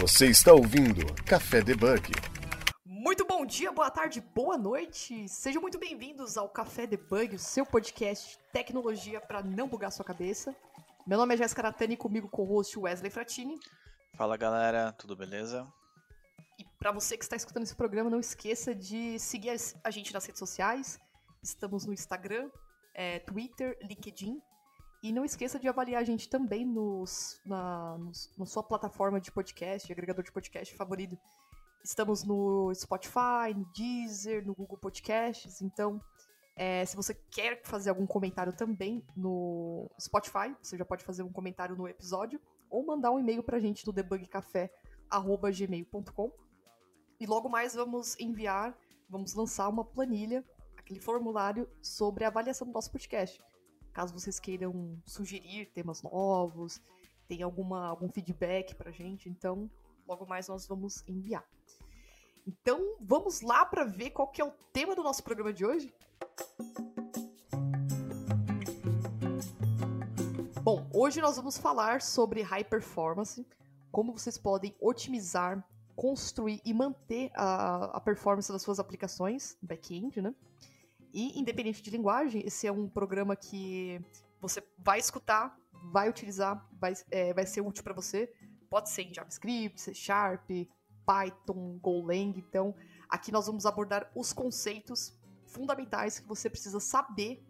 Você está ouvindo Café Debug. Muito bom dia, boa tarde, boa noite. Sejam muito bem-vindos ao Café Debug, o seu podcast de tecnologia para não bugar sua cabeça. Meu nome é Jéssica Natani, comigo com o host Wesley Fratini. Fala galera, tudo beleza? E para você que está escutando esse programa, não esqueça de seguir a gente nas redes sociais. Estamos no Instagram, é, Twitter, LinkedIn. E não esqueça de avaliar a gente também nos, na, nos, na sua plataforma de podcast, agregador de podcast favorito. Estamos no Spotify, no Deezer, no Google Podcasts. Então, é, se você quer fazer algum comentário também no Spotify, você já pode fazer um comentário no episódio ou mandar um e-mail pra gente no debugcafé.gmail.com. E logo mais vamos enviar, vamos lançar uma planilha, aquele formulário sobre a avaliação do nosso podcast. Caso vocês queiram sugerir temas novos, tem alguma, algum feedback pra gente, então logo mais nós vamos enviar. Então vamos lá para ver qual que é o tema do nosso programa de hoje? Bom, hoje nós vamos falar sobre high performance, como vocês podem otimizar, construir e manter a, a performance das suas aplicações back-end, né? E independente de linguagem, esse é um programa que você vai escutar, vai utilizar, vai, é, vai ser útil para você. Pode ser em JavaScript, C Sharp, Python, Golang. Então, aqui nós vamos abordar os conceitos fundamentais que você precisa saber,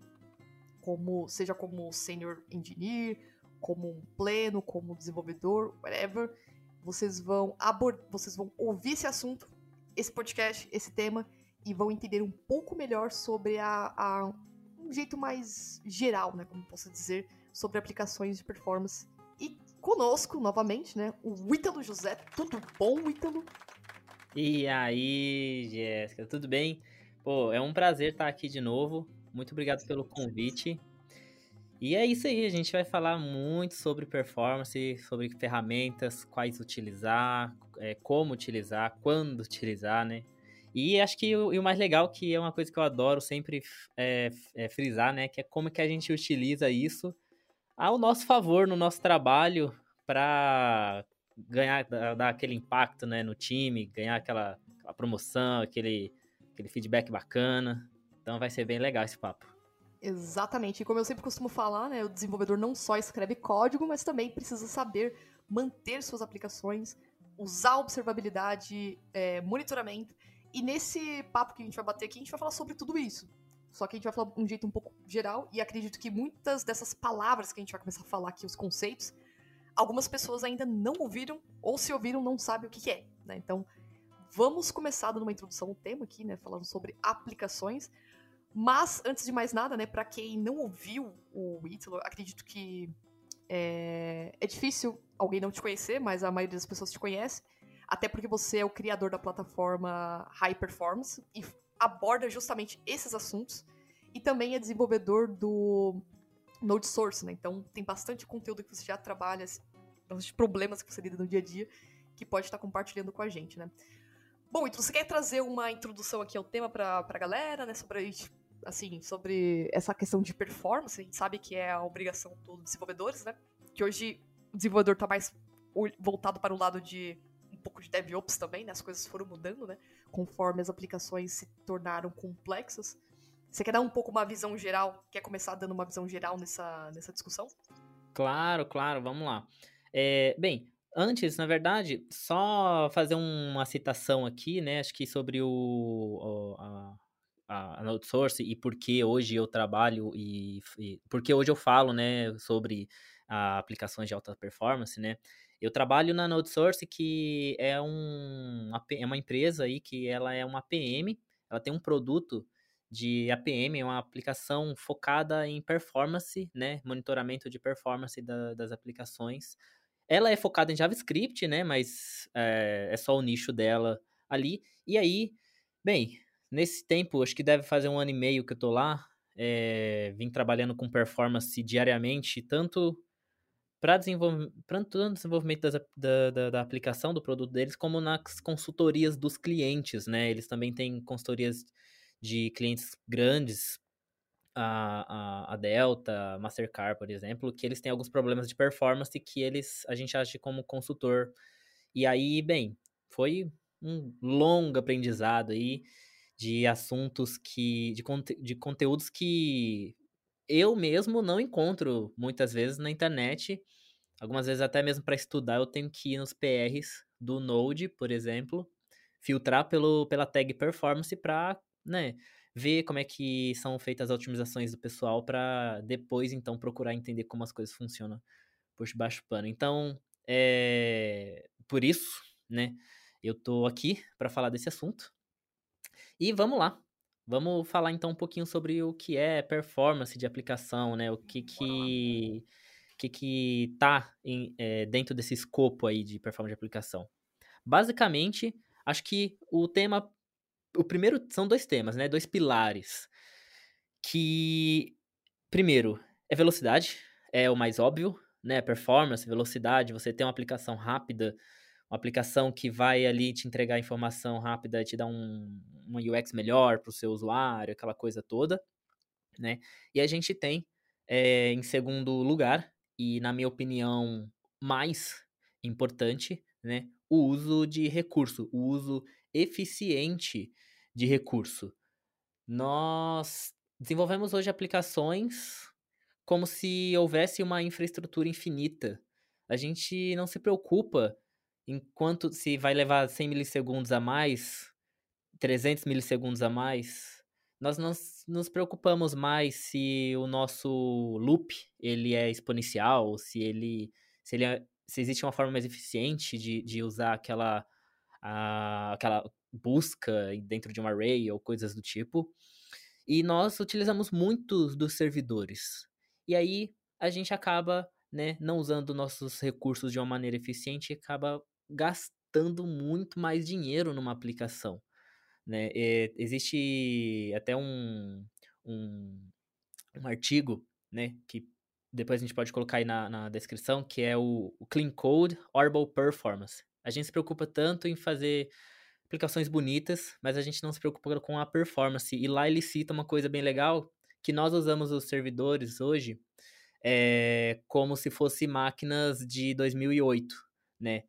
como seja como senior engineer, como um pleno, como desenvolvedor, whatever. Vocês vão abordar, vocês vão ouvir esse assunto, esse podcast, esse tema e vão entender um pouco melhor sobre a, a um jeito mais geral, né, como posso dizer, sobre aplicações de performance. E conosco, novamente, né, o Ítalo José. Tudo bom, Ítalo? E aí, Jéssica, tudo bem? Pô, é um prazer estar aqui de novo. Muito obrigado pelo convite. E é isso aí, a gente vai falar muito sobre performance, sobre ferramentas, quais utilizar, é, como utilizar, quando utilizar, né? E acho que o, e o, mais legal, que é uma coisa que eu adoro sempre é, é frisar, né? Que é como que a gente utiliza isso ao nosso favor no nosso trabalho para ganhar, dar aquele impacto né, no time, ganhar aquela, aquela promoção, aquele, aquele feedback bacana. Então vai ser bem legal esse papo. Exatamente. E como eu sempre costumo falar, né, o desenvolvedor não só escreve código, mas também precisa saber manter suas aplicações, usar observabilidade, é, monitoramento e nesse papo que a gente vai bater aqui, a gente vai falar sobre tudo isso. Só que a gente vai falar de um jeito um pouco geral, e acredito que muitas dessas palavras que a gente vai começar a falar aqui, os conceitos, algumas pessoas ainda não ouviram, ou se ouviram, não sabem o que, que é. Né? Então, vamos começar dando uma introdução ao tema aqui, né? Falando sobre aplicações. Mas, antes de mais nada, né, para quem não ouviu o Ítalo, acredito que é, é difícil alguém não te conhecer, mas a maioria das pessoas te conhece até porque você é o criador da plataforma High Performance e aborda justamente esses assuntos. E também é desenvolvedor do Node Source, né? Então tem bastante conteúdo que você já trabalha, bastante problemas que você lida no dia a dia, que pode estar compartilhando com a gente, né? Bom, então você quer trazer uma introdução aqui ao tema para a galera, né? Sobre, assim, sobre essa questão de performance. A gente sabe que é a obrigação dos desenvolvedores, né? Que hoje o desenvolvedor está mais voltado para o lado de pouco de DevOps também, né? As coisas foram mudando, né? Conforme as aplicações se tornaram complexas. Você quer dar um pouco uma visão geral? Quer começar dando uma visão geral nessa, nessa discussão? Claro, claro, vamos lá. É, bem, antes, na verdade, só fazer uma citação aqui, né? Acho que sobre o, o a, a, outsource e por que hoje eu trabalho e, e porque hoje eu falo, né, sobre aplicações de alta performance, né? Eu trabalho na NodeSource, que é, um, é uma empresa aí que ela é uma APM, ela tem um produto de APM, é uma aplicação focada em performance, né, monitoramento de performance da, das aplicações. Ela é focada em JavaScript, né, mas é, é só o nicho dela ali. E aí, bem, nesse tempo, acho que deve fazer um ano e meio que eu tô lá, é, vim trabalhando com performance diariamente, tanto para desenvolv tanto desenvolvimento das, da, da, da, aplicação do produto deles, como nas consultorias dos clientes, né? Eles também têm consultorias de clientes grandes, a, a, a, Delta, a Mastercard, por exemplo, que eles têm alguns problemas de performance que eles a gente age como consultor. E aí, bem, foi um longo aprendizado aí de assuntos que. de, conte, de conteúdos que eu mesmo não encontro muitas vezes na internet. Algumas vezes, até mesmo para estudar, eu tenho que ir nos PRs do Node, por exemplo, filtrar pelo, pela tag performance para né, ver como é que são feitas as otimizações do pessoal para depois, então, procurar entender como as coisas funcionam por debaixo do pano. Então, é por isso, né, eu tô aqui para falar desse assunto. E vamos lá. Vamos falar então um pouquinho sobre o que é performance de aplicação, né? O que que que, que tá em, é, dentro desse escopo aí de performance de aplicação. Basicamente, acho que o tema o primeiro são dois temas, né? Dois pilares. Que primeiro é velocidade, é o mais óbvio, né? Performance, velocidade, você tem uma aplicação rápida, uma aplicação que vai ali te entregar informação rápida, te dar um, uma UX melhor para o seu usuário, aquela coisa toda, né? E a gente tem, é, em segundo lugar, e na minha opinião mais importante, né? O uso de recurso, o uso eficiente de recurso. Nós desenvolvemos hoje aplicações como se houvesse uma infraestrutura infinita. A gente não se preocupa enquanto se vai levar 100 milissegundos a mais, 300 milissegundos a mais. Nós não nos preocupamos mais se o nosso loop ele é exponencial, se ele se ele é, se existe uma forma mais eficiente de, de usar aquela a, aquela busca dentro de um array ou coisas do tipo. E nós utilizamos muitos dos servidores. E aí a gente acaba né, não usando nossos recursos de uma maneira eficiente e acaba gastando muito mais dinheiro numa aplicação. Né? E existe até um, um, um, artigo né, que depois a gente pode colocar aí na, na descrição, que é o, o Clean Code Orbital Performance. A gente se preocupa tanto em fazer aplicações bonitas, mas a gente não se preocupa com a performance. E lá ele cita uma coisa bem legal, que nós usamos os servidores hoje é, como se fossem máquinas de 2008, né?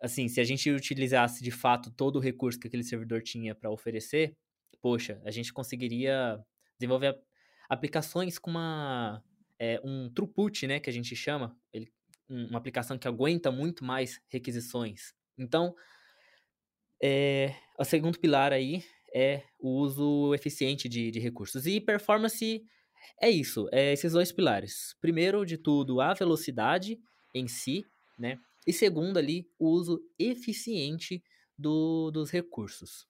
Assim, se a gente utilizasse de fato todo o recurso que aquele servidor tinha para oferecer, poxa, a gente conseguiria desenvolver aplicações com uma, é, um throughput, né, que a gente chama, ele, uma aplicação que aguenta muito mais requisições. Então, é, o segundo pilar aí é o uso eficiente de, de recursos. E performance é isso, é esses dois pilares. Primeiro de tudo, a velocidade em si, né? E segundo ali, o uso eficiente do, dos recursos.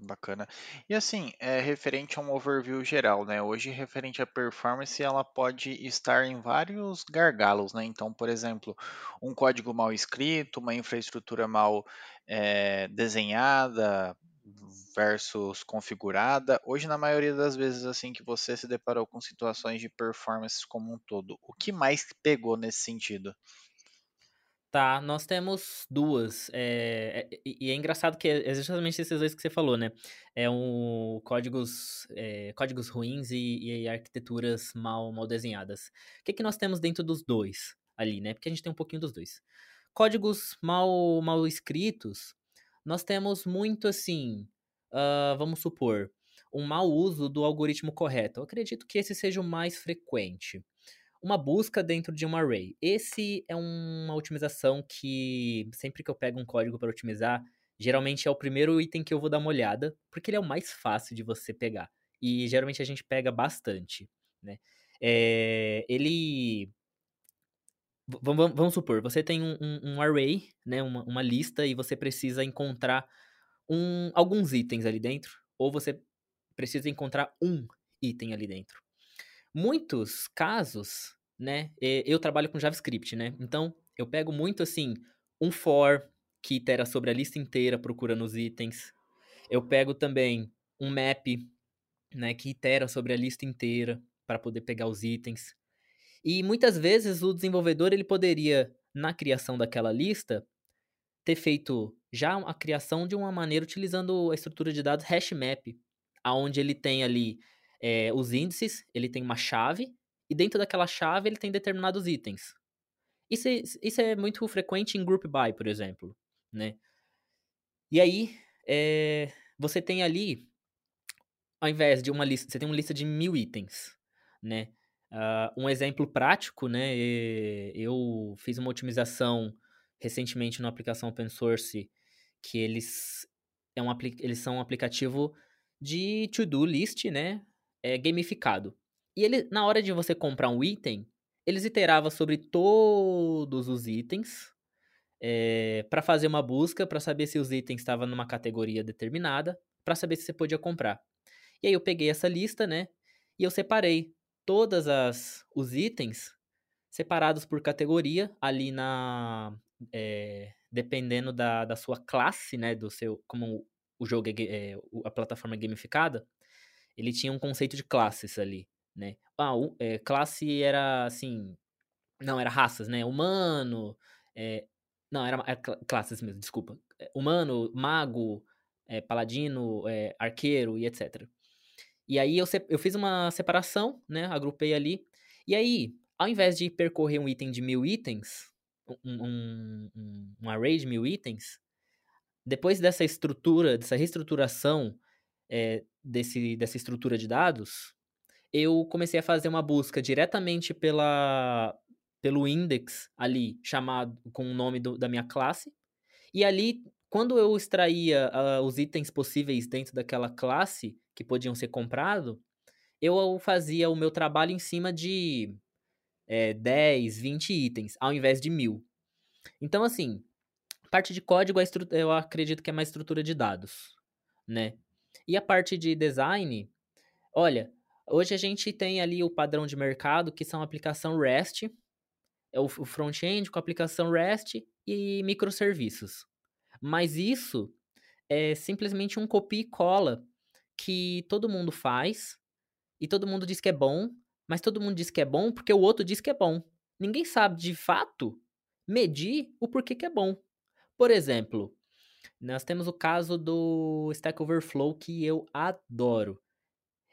Bacana. E assim, é referente a um overview geral, né? Hoje, referente à performance, ela pode estar em vários gargalos, né? Então, por exemplo, um código mal escrito, uma infraestrutura mal é, desenhada versus configurada. Hoje, na maioria das vezes, assim, que você se deparou com situações de performance como um todo, o que mais pegou nesse sentido? Tá, nós temos duas. É, é, e é engraçado que é justamente esses dois que você falou, né? É um códigos, é, códigos ruins e, e, arquiteturas mal, mal desenhadas. O que, que nós temos dentro dos dois ali, né? Porque a gente tem um pouquinho dos dois. Códigos mal, mal escritos, nós temos muito assim. Uh, vamos supor, um mau uso do algoritmo correto. Eu acredito que esse seja o mais frequente uma busca dentro de um array. Esse é uma otimização que sempre que eu pego um código para otimizar, geralmente é o primeiro item que eu vou dar uma olhada, porque ele é o mais fácil de você pegar. E geralmente a gente pega bastante, né? É, ele Vamos, vamos, supor, você tem um, um, um array, né, uma, uma, lista, e você precisa encontrar um, alguns itens ali dentro, ou você precisa encontrar um item ali dentro muitos casos, né? Eu trabalho com JavaScript, né? Então, eu pego muito assim, um for que itera sobre a lista inteira procurando os itens. Eu pego também um map, né, que itera sobre a lista inteira para poder pegar os itens. E muitas vezes o desenvolvedor ele poderia na criação daquela lista ter feito já a criação de uma maneira utilizando a estrutura de dados HashMap, aonde ele tem ali é, os índices, ele tem uma chave, e dentro daquela chave ele tem determinados itens. Isso é, isso é muito frequente em Group Buy, por exemplo, né? E aí, é, você tem ali, ao invés de uma lista, você tem uma lista de mil itens, né? Uh, um exemplo prático, né? Eu fiz uma otimização recentemente numa aplicação open source que eles, é um, eles são um aplicativo de to-do list, né? É gamificado. E ele, na hora de você comprar um item, eles iteravam sobre todos os itens é, para fazer uma busca, para saber se os itens estavam numa categoria determinada, para saber se você podia comprar. E aí eu peguei essa lista, né? E eu separei todas as os itens separados por categoria ali na é, dependendo da, da sua classe, né? Do seu como o jogo é, é a plataforma é gamificada, ele tinha um conceito de classes ali, né? Ah, o, é, classe era assim, não era raças, né? Humano, é, não, era, era classes mesmo, desculpa. É, humano, mago, é, paladino, é, arqueiro e etc. E aí eu, eu fiz uma separação, né? Agrupei ali. E aí, ao invés de percorrer um item de mil itens, um, um, um array de mil itens, depois dessa estrutura, dessa reestruturação é, desse, dessa estrutura de dados, eu comecei a fazer uma busca diretamente pela, pelo index ali, chamado com o nome do, da minha classe. E ali, quando eu extraía uh, os itens possíveis dentro daquela classe que podiam ser comprados, eu fazia o meu trabalho em cima de é, 10, 20 itens, ao invés de mil. Então, assim, parte de código eu acredito que é mais estrutura de dados, né? E a parte de design, olha, hoje a gente tem ali o padrão de mercado, que são aplicação REST, é o front-end com aplicação REST e microserviços. Mas isso é simplesmente um copia e cola que todo mundo faz e todo mundo diz que é bom, mas todo mundo diz que é bom porque o outro diz que é bom. Ninguém sabe de fato medir o porquê que é bom. Por exemplo, nós temos o caso do Stack Overflow que eu adoro.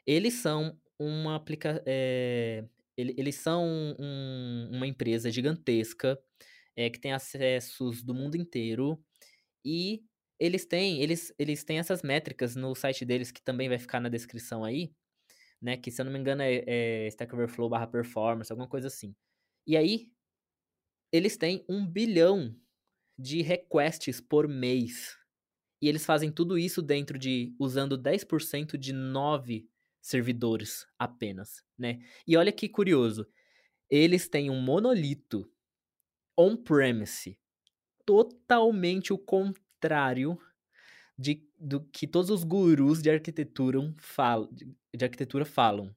Eles são uma aplicação. É, eles são um, uma empresa gigantesca é, que tem acessos do mundo inteiro e eles têm eles, eles têm essas métricas no site deles que também vai ficar na descrição aí, né? Que se eu não me engano é, é Stack Overflow barra performance, alguma coisa assim. E aí eles têm um bilhão de requests por mês. E eles fazem tudo isso dentro de usando 10% de nove servidores apenas, né? E olha que curioso, eles têm um monolito on-premise totalmente o contrário de, do que todos os gurus de arquitetura falam, de arquitetura falam.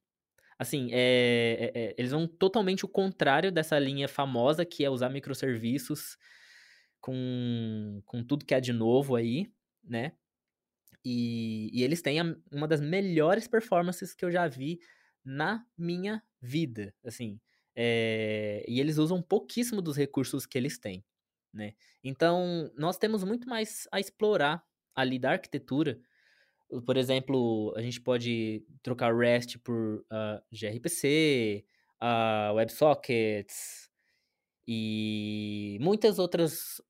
Assim, é, é, é, eles vão totalmente o contrário dessa linha famosa que é usar microserviços com, com tudo que há de novo aí, né? E, e eles têm a, uma das melhores performances que eu já vi na minha vida, assim. É, e eles usam pouquíssimo dos recursos que eles têm, né? Então, nós temos muito mais a explorar ali da arquitetura. Por exemplo, a gente pode trocar REST por uh, ah, gRPC, uh, WebSockets e muitas outras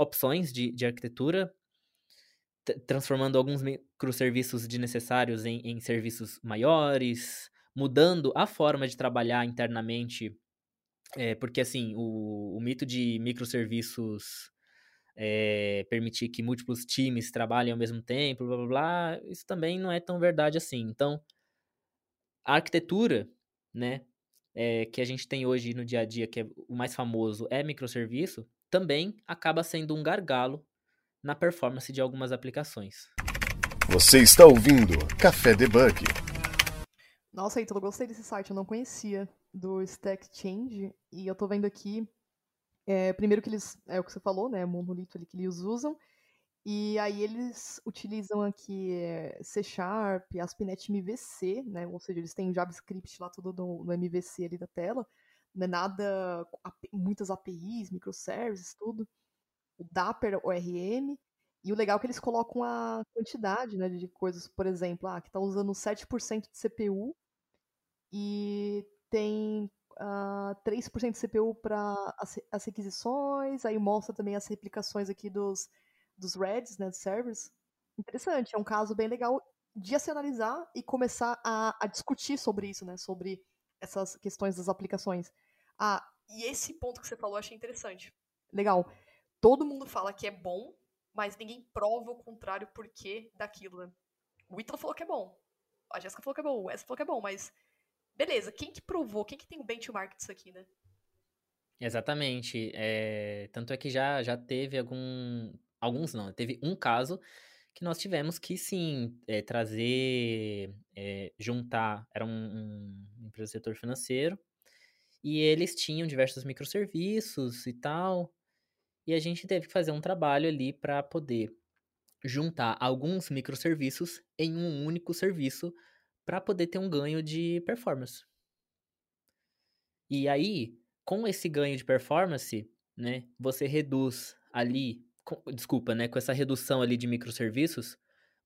opções de, de arquitetura transformando alguns microserviços desnecessários em, em serviços maiores, mudando a forma de trabalhar internamente, é, porque assim, o, o, mito de microserviços é, permitir que múltiplos times trabalhem ao mesmo tempo, blá blá blá, isso também não é tão verdade assim. Então, a arquitetura, né, é, que a gente tem hoje no dia a dia, que é o mais famoso, é microserviço, também acaba sendo um gargalo na performance de algumas aplicações. Você está ouvindo Café Debug. Nossa, Ítalo, gostei desse site, eu não conhecia do Stack Change e eu tô vendo aqui é, primeiro que eles, é o que você falou, né, monolito ali que eles usam, e aí eles utilizam aqui é, C Sharp, ASP.NET MVC, né, ou seja, eles têm JavaScript lá tudo no, no MVC ali da tela, não é nada, muitas APIs, microservices, tudo o Dapper ORM. E o legal é que eles colocam a quantidade né, de coisas, por exemplo, ah, que está usando 7% de CPU e tem uh, 3% de CPU para as, as, requisições, aí mostra também as replicações aqui dos, dos REDs, né, dos servers. Interessante, é um caso bem legal de se analisar e começar a, a discutir sobre isso, né, sobre essas questões das aplicações. Ah, e esse ponto que você falou eu achei interessante. Legal. Todo mundo fala que é bom, mas ninguém prova o contrário porquê daquilo, né? O Ítalo falou que é bom. A Jéssica falou que é bom, o Wes falou que é bom, mas beleza, quem que provou? Quem que tem o benchmark disso aqui, né? Exatamente. É, tanto é que já, já teve algum. Alguns não, teve um caso que nós tivemos que sim é, trazer, é, juntar, era um, um empresa do setor financeiro, e eles tinham diversos microserviços e tal, e a gente teve que fazer um trabalho ali para poder juntar alguns microserviços em um único serviço para poder ter um ganho de performance. E aí, com esse ganho de performance, né, você reduz ali, com, desculpa, né, com essa redução ali de microserviços,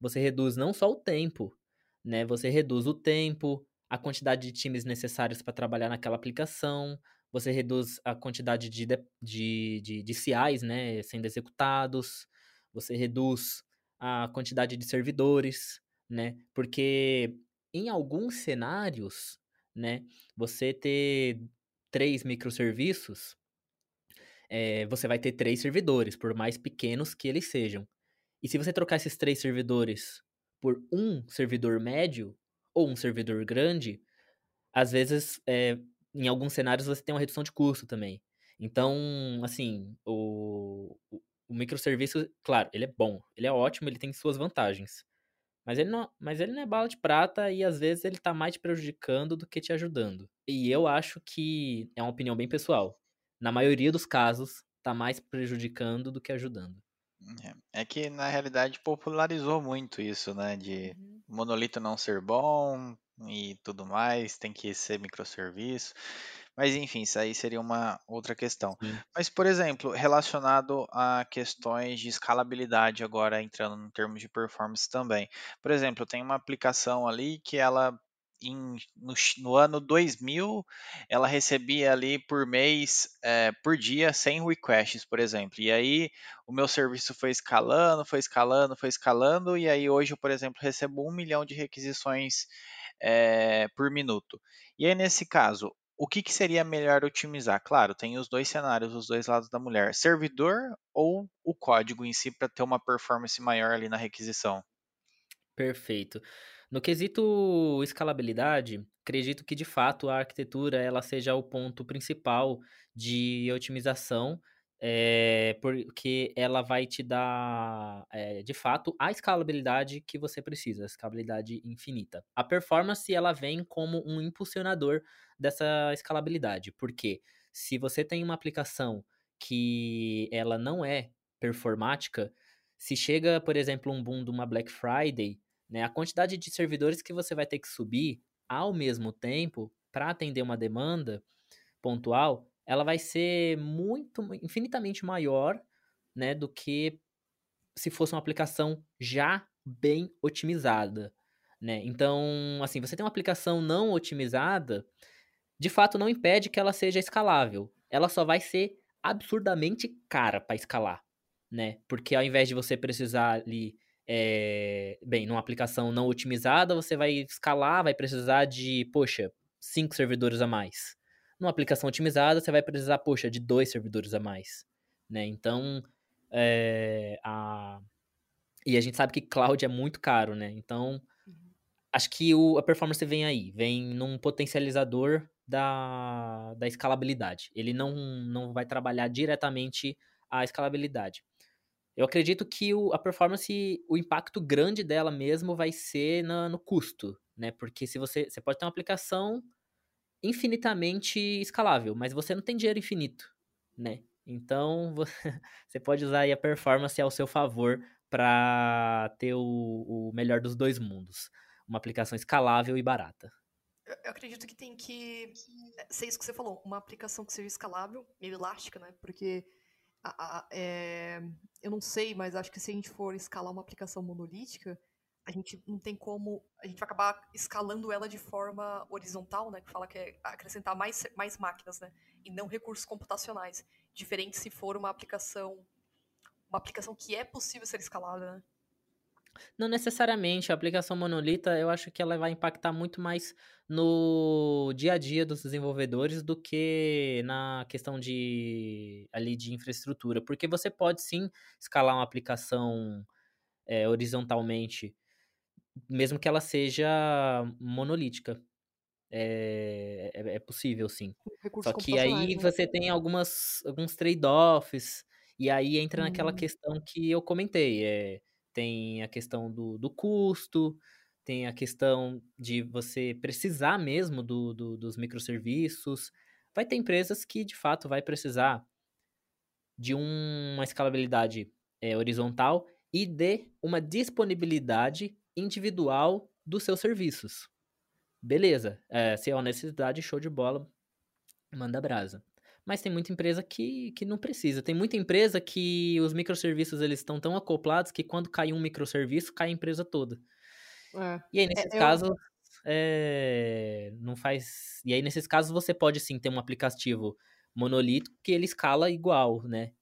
você reduz não só o tempo, né, você reduz o tempo, a quantidade de times necessários para trabalhar naquela aplicação, você reduz a quantidade de, de, de, de CIs, né, sendo executados, você reduz a quantidade de servidores, né, porque em alguns cenários, né, você ter três microserviços, é, você vai ter três servidores, por mais pequenos que eles sejam. E se você trocar esses três servidores por um servidor médio ou um servidor grande, às vezes, é, em alguns cenários, você tem uma redução de custo também. Então, assim, o, o microserviço, claro, ele é bom, ele é ótimo, ele tem suas vantagens. Mas ele, não, mas ele não é bala de prata e às vezes ele tá mais te prejudicando do que te ajudando. E eu acho que é uma opinião bem pessoal. Na maioria dos casos, tá mais prejudicando do que ajudando. É, é que na realidade popularizou muito isso, né? De uhum. monolito não ser bom e tudo mais, tem que ser microserviço. Mas enfim, isso aí seria uma outra questão. Sim. Mas, por exemplo, relacionado a questões de escalabilidade, agora entrando em termos de performance também. Por exemplo, tem uma aplicação ali que ela em, no, no, ano 2000, ela recebia ali por mês, é, por dia, 100 requests, por exemplo. E aí o meu serviço foi escalando, foi escalando, foi escalando, e aí hoje eu, por exemplo, recebo um milhão de requisições é, por minuto. E aí, nesse caso, o que, que seria melhor otimizar? Claro, tem os dois cenários, os dois lados da mulher: servidor ou o código em si para ter uma performance maior ali na requisição. Perfeito. No quesito escalabilidade, acredito que de fato a arquitetura ela seja o ponto principal de otimização é, porque ela vai te dar, é, de fato, a escalabilidade que você precisa, a escalabilidade infinita. A performance, ela vem como um impulsionador dessa escalabilidade, porque se você tem uma aplicação que ela não é performática, se chega, por exemplo, um boom de uma Black Friday, né, a quantidade de servidores que você vai ter que subir ao mesmo tempo para atender uma demanda pontual ela vai ser muito, infinitamente maior, né, do que se fosse uma aplicação já bem otimizada, né? Então, assim, você tem uma aplicação não otimizada, de fato não impede que ela seja escalável. Ela só vai ser absurdamente cara para escalar, né? Porque ao invés de você precisar ali, é... bem, numa aplicação não otimizada, você vai escalar, vai precisar de, poxa, cinco servidores a mais. Numa aplicação otimizada, você vai precisar, poxa, de dois servidores a mais, né? Então, é, a... e a gente sabe que cloud é muito caro, né? Então, uhum. acho que o, a performance vem aí, vem num potencializador da, da escalabilidade. Ele não, não vai trabalhar diretamente a escalabilidade. Eu acredito que o, a performance, o impacto grande dela mesmo vai ser na, no custo, né? Porque se você, você pode ter uma aplicação infinitamente escalável, mas você não tem dinheiro infinito, né? Então você pode usar a performance ao seu favor para ter o, o, melhor dos dois mundos, uma aplicação escalável e barata. Eu acredito que tem que ser isso que você falou, uma aplicação que seja escalável, meio elástica, né? Porque a, a, é, eu não sei, mas acho que se a gente for escalar uma aplicação monolítica, a gente não tem como. A gente vai acabar escalando ela de forma horizontal, né? Que fala que é acrescentar mais, mais máquinas, né? E não recursos computacionais. Diferente se for uma aplicação. Uma aplicação que é possível ser escalada, né? Não necessariamente. A aplicação monolita, eu acho que ela vai impactar muito mais no dia a dia dos desenvolvedores do que na questão de ali de infraestrutura, porque você pode sim escalar uma aplicação é, horizontalmente, mesmo que ela seja monolítica. É, é, é possível, sim. Só que aí né? você tem algumas, alguns trade-offs, e aí entra hum. naquela questão que eu comentei. É, tem a questão do, do custo, tem a questão de você precisar mesmo do, do, dos microserviços. Vai ter empresas que, de fato, vai precisar de uma escalabilidade é, horizontal e de uma disponibilidade individual dos seus serviços. Beleza, é, se é uma necessidade, show de bola, manda brasa. Mas tem muita empresa que, que não precisa. Tem muita empresa que os microserviços eles estão tão acoplados que quando cai um microserviço, cai a empresa toda. É. E aí, nesses é, casos, eu... é, não faz. E aí, nesses casos, você pode sim ter um aplicativo monolítico que ele escala igual, né?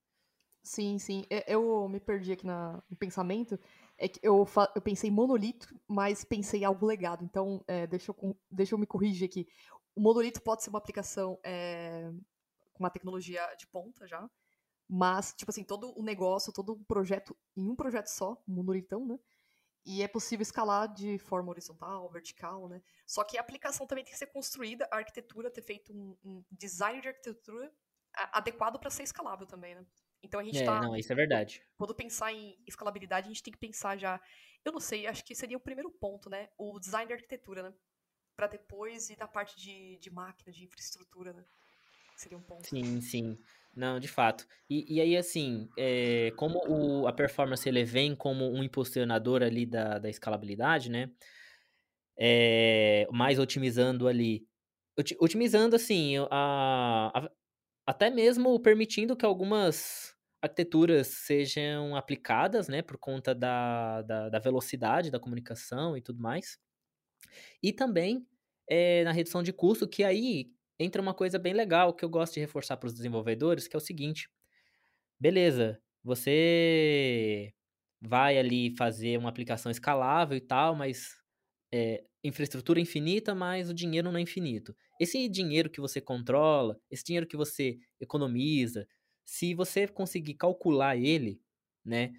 Sim, sim. Eu me perdi aqui na, no pensamento. É que eu, eu pensei monolito, mas pensei algo legado. Então, é, deixa, eu, deixa eu me corrigir aqui. O monolito pode ser uma aplicação é, uma tecnologia de ponta já, mas, tipo assim, todo o negócio, todo o projeto em um projeto só, monolitão, né? E é possível escalar de forma horizontal, vertical, né? Só que a aplicação também tem que ser construída, a arquitetura, ter feito um, um design de arquitetura adequado para ser escalável também, né? Então a gente é, tá. Não, isso é verdade. Quando pensar em escalabilidade, a gente tem que pensar já. Eu não sei, acho que seria o primeiro ponto, né? O design de arquitetura, né? Para depois ir da parte de, de máquina, de infraestrutura, né? Seria um ponto. Sim, sim. Não, de fato. E, e aí, assim, é, como o, a performance ele vem como um impulsionador ali da, da escalabilidade, né? É, mais otimizando ali. Otimizando, assim, a, a, até mesmo permitindo que algumas arquiteturas sejam aplicadas, né? Por conta da, da, da velocidade da comunicação e tudo mais. E também é, na redução de custo, que aí entra uma coisa bem legal que eu gosto de reforçar para os desenvolvedores, que é o seguinte: beleza, você vai ali fazer uma aplicação escalável e tal, mas é, infraestrutura infinita, mas o dinheiro não é infinito. Esse dinheiro que você controla, esse dinheiro que você economiza, se você conseguir calcular ele, né?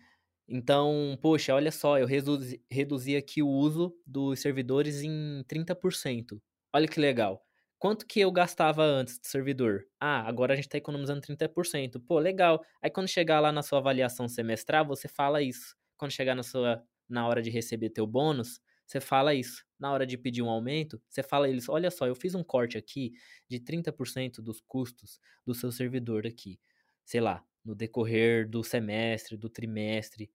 Então, poxa, olha só, eu reduzi, reduzi aqui o uso dos servidores em 30%. Olha que legal. Quanto que eu gastava antes do servidor? Ah, agora a gente está economizando 30%. Pô, legal. Aí quando chegar lá na sua avaliação semestral, você fala isso. Quando chegar na sua na hora de receber teu bônus, você fala isso. Na hora de pedir um aumento, você fala eles, olha só, eu fiz um corte aqui de 30% dos custos do seu servidor aqui. Sei lá, no decorrer do semestre, do trimestre.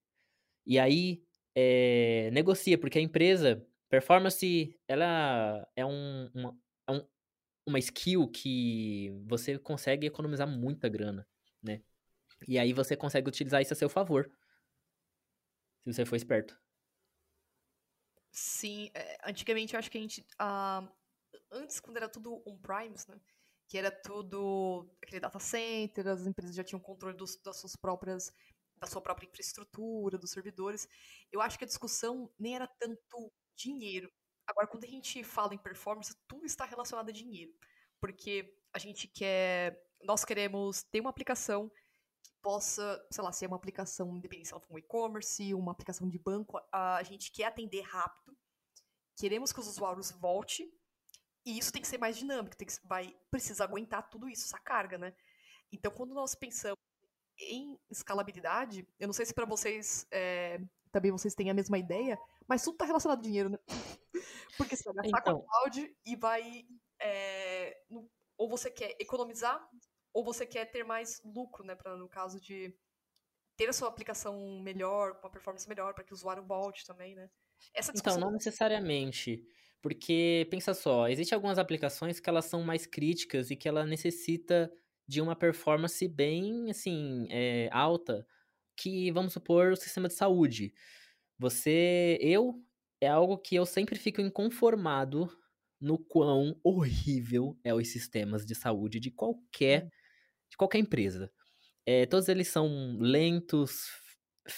E aí, é, negocia, porque a empresa, performance, ela é um, uma, é um, uma skill que você consegue economizar muita grana, né? E aí você consegue utilizar isso a seu favor. Se você for esperto. Sim, é, antigamente eu acho que a gente. Uh, antes, quando era tudo on-primes, né? Que era tudo aquele data center, as empresas já tinham controle dos, das suas próprias. da sua própria infraestrutura, dos servidores. Eu acho que a discussão nem era tanto dinheiro, Agora, quando a gente fala em performance, tudo está relacionado a dinheiro. Porque a gente quer. Nós queremos ter uma aplicação que possa, sei lá, ser uma aplicação, independente se ela for um e-commerce, uma aplicação de banco, a gente quer atender rápido. Queremos que os usuários voltem. E isso tem que ser mais dinâmico, tem que, vai precisar aguentar tudo isso, essa carga, né? Então, quando nós pensamos em escalabilidade, eu não sei se para vocês é, também vocês têm a mesma ideia, mas tudo tá relacionado a dinheiro, né? Porque você vai gastar então... com cloud e vai. É, ou você quer economizar, ou você quer ter mais lucro, né? Pra, no caso de ter a sua aplicação melhor, com uma performance melhor, para que o usuário volte também, né? Essa discussão... Então, não necessariamente. Porque, pensa só, existem algumas aplicações que elas são mais críticas e que ela necessita de uma performance bem, assim, é, alta, que, vamos supor, o sistema de saúde. Você, eu é algo que eu sempre fico inconformado no quão horrível é os sistemas de saúde de qualquer, hum. de qualquer empresa. É, todos eles são lentos,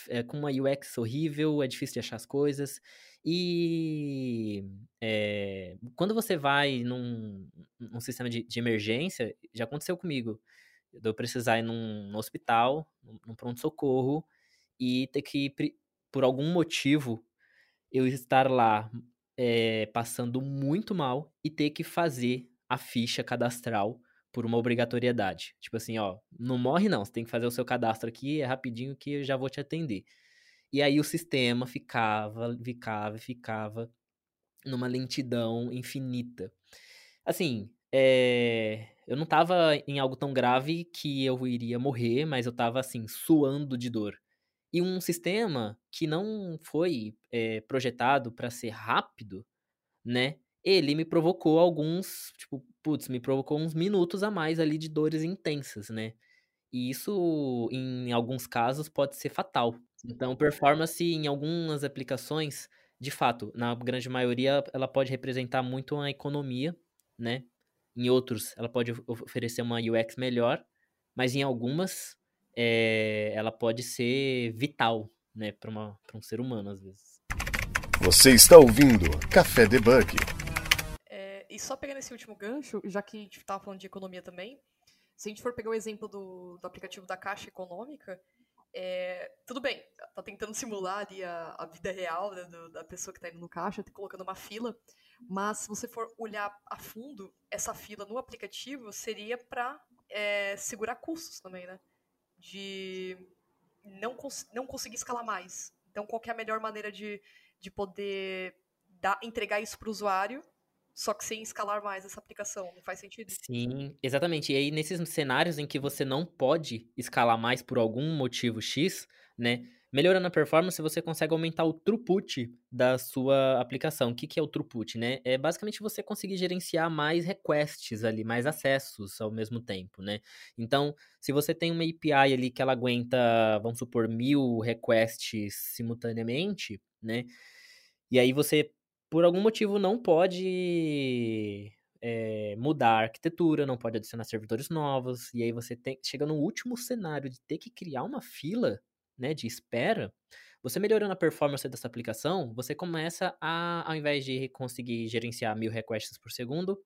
é, com uma UX horrível, é difícil de achar as coisas. E é, quando você vai num, num sistema de, de, emergência, já aconteceu comigo. Eu precisar ir num, num hospital, num pronto-socorro, e ter que, por algum motivo, eu estar lá é, passando muito mal e ter que fazer a ficha cadastral por uma obrigatoriedade. Tipo assim, ó, não morre não, você tem que fazer o seu cadastro aqui, é rapidinho que eu já vou te atender. E aí o sistema ficava, ficava, ficava numa lentidão infinita. Assim, é... eu não tava em algo tão grave que eu iria morrer, mas eu tava assim, suando de dor. E um sistema que não foi é, projetado para ser rápido, né? Ele me provocou alguns, tipo, putz, me provocou uns minutos a mais ali de dores intensas, né? E isso, em alguns casos, pode ser fatal. Então, performance em algumas aplicações, de fato, na grande maioria, ela pode representar muito uma economia, né? Em outros, ela pode oferecer uma UX melhor, mas em algumas, é, ela pode ser vital, né, para um ser humano às vezes. Você está ouvindo Café Debug. É, e só pegando esse último gancho, já que a gente estava falando de economia também, se a gente for pegar o exemplo do, do aplicativo da Caixa Econômica, é, tudo bem, tá tentando simular ali a, a vida real né, do, da pessoa que está indo no caixa, tá colocando uma fila, mas se você for olhar a fundo, essa fila no aplicativo seria para é, segurar custos também, né? De não, cons não conseguir escalar mais. Então, qual é a melhor maneira de, de poder dar, entregar isso para o usuário, só que sem escalar mais essa aplicação? Não faz sentido? Sim, exatamente. E aí, nesses cenários em que você não pode escalar mais por algum motivo X, né? Melhorando a performance, você consegue aumentar o throughput da sua aplicação. O que, que é o throughput, né? É basicamente você conseguir gerenciar mais requests ali, mais acessos ao mesmo tempo, né? Então, se você tem uma API ali que ela aguenta, vamos supor, mil requests simultaneamente, né? E aí você, por algum motivo, não pode é, mudar a arquitetura, não pode adicionar servidores novos, e aí você tem, chega no último cenário de ter que criar uma fila né, de espera, você melhorando a performance dessa aplicação, você começa a, ao invés de conseguir gerenciar mil requests por segundo,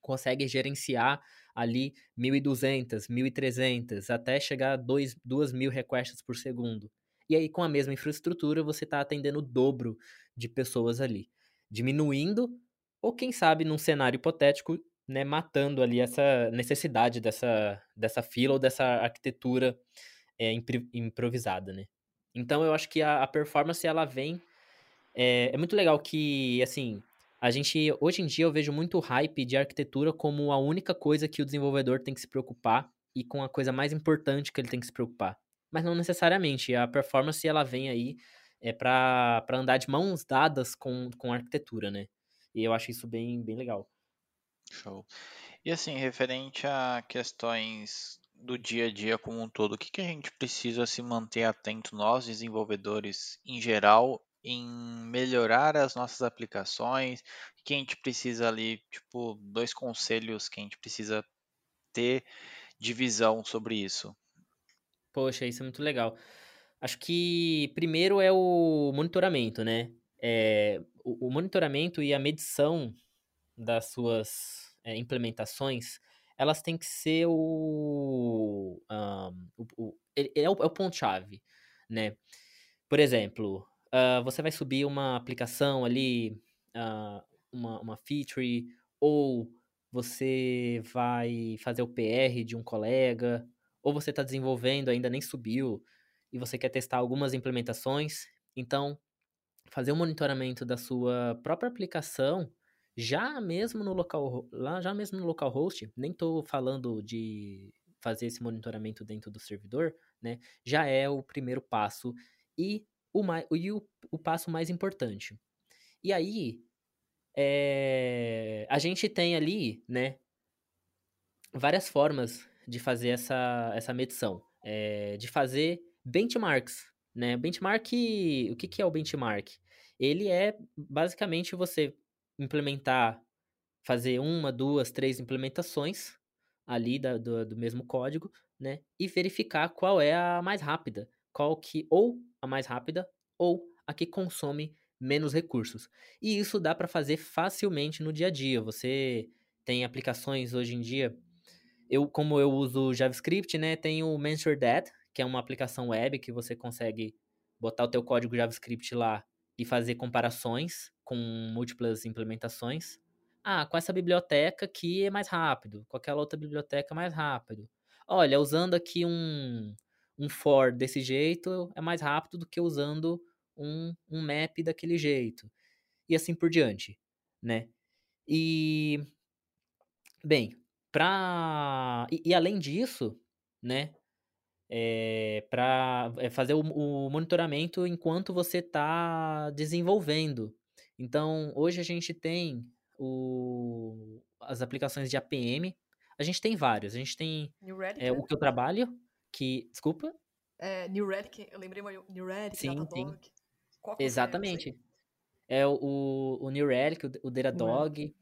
consegue gerenciar ali 1.200, 1.300, até chegar a 2.000 requests por segundo. E aí, com a mesma infraestrutura, você está atendendo o dobro de pessoas ali, diminuindo, ou quem sabe, num cenário hipotético, né, matando ali essa necessidade dessa, dessa fila ou dessa arquitetura é, improvisada, né? Então eu acho que a, a performance ela vem. É, é, muito legal que, assim, a gente. Hoje em dia eu vejo muito hype de arquitetura como a única coisa que o desenvolvedor tem que se preocupar e com a coisa mais importante que ele tem que se preocupar. Mas não necessariamente. A performance ela vem aí é para andar de mãos dadas com, com a arquitetura, né? E eu acho isso bem, bem legal. Show. E assim, referente a questões do dia a dia como um todo, o que, que a gente precisa se manter atento, nós desenvolvedores em geral, em melhorar as nossas aplicações? O que a gente precisa ali, tipo, dois conselhos que a gente precisa ter de visão sobre isso? Poxa, isso é muito legal. Acho que primeiro é o monitoramento, né? É, o, o monitoramento e a medição das suas é, implementações elas têm que ser o. Um, o, o é, o, é o ponto-chave, né? Por exemplo, uh, você vai subir uma aplicação ali, uh, uma, uma feature, ou você vai fazer o PR de um colega, ou você está desenvolvendo, ainda nem subiu, e você quer testar algumas implementações. Então, fazer o monitoramento da sua própria aplicação já mesmo no local, lá já mesmo no local host, nem estou falando de fazer esse monitoramento dentro do servidor, né? Já é o primeiro passo e o, mais, e o, o passo mais importante. E aí, é, a gente tem ali, né, várias formas de fazer essa, essa medição, é, de fazer benchmarks, né? Benchmark, o que, que é o benchmark? ele é basicamente você implementar, fazer uma, duas, três implementações ali da, do, do mesmo código, né? E verificar qual é a mais rápida, qual que ou a mais rápida ou a que consome menos recursos. E isso dá para fazer facilmente no dia a dia. Você tem aplicações hoje em dia. Eu, como eu uso JavaScript, né, tem o Mentor That, que é uma aplicação web que você consegue botar o teu código JavaScript lá e fazer comparações com múltiplas implementações. Ah, com essa biblioteca aqui é mais rápido, com aquela outra biblioteca é mais rápido. Olha, usando aqui um, um for desse jeito é mais rápido do que usando um, um map daquele jeito. E assim por diante, né? E, bem, pra... E, e além disso, né? É, para é fazer o, o, monitoramento enquanto você está desenvolvendo. Então, hoje a gente tem o, as aplicações de APM. A gente tem vários. A gente tem é, o né? que eu trabalho, que. Desculpa? É, New Relic, eu lembrei New Relic, sim, Datadog. Sim. Qual Exatamente. É o, o New Relic, o, o Datadog.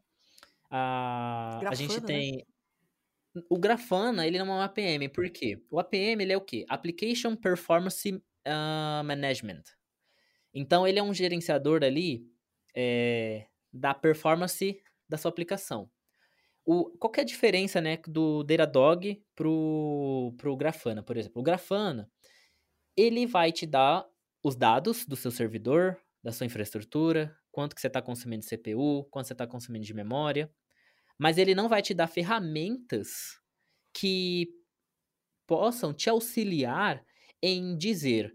A, Grafana, a gente né? tem. Né? O Grafana, ele não é um APM, por quê? O APM, ele é o quê? Application Performance uh, Management. Então, ele é um gerenciador ali é, da performance da sua aplicação. O, qual é a diferença né, do Datadog pro, pro Grafana, por exemplo? O Grafana, ele vai te dar os dados do seu servidor, da sua infraestrutura, quanto que você está consumindo de CPU, quanto você está consumindo de memória, mas ele não vai te dar ferramentas que possam te auxiliar em dizer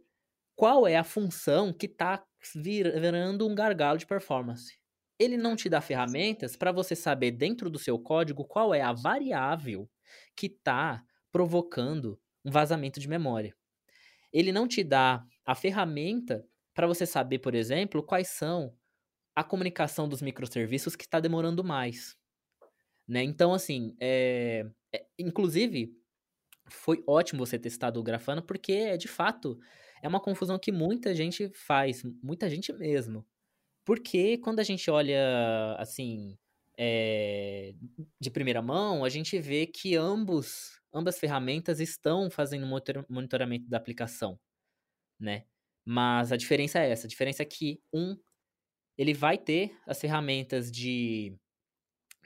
qual é a função que está virando um gargalo de performance. Ele não te dá ferramentas para você saber dentro do seu código qual é a variável que está provocando um vazamento de memória. Ele não te dá a ferramenta para você saber, por exemplo, quais são a comunicação dos microserviços que está demorando mais. Né? Então, assim, é, inclusive, foi ótimo você ter citado o Grafana, porque, é, de fato, é uma confusão que muita gente faz, muita gente mesmo. Porque quando a gente olha, assim, é, de primeira mão, a gente vê que ambos, ambas ferramentas estão fazendo monitoramento da aplicação né? Mas a diferença é essa, a diferença é que um ele vai ter as ferramentas de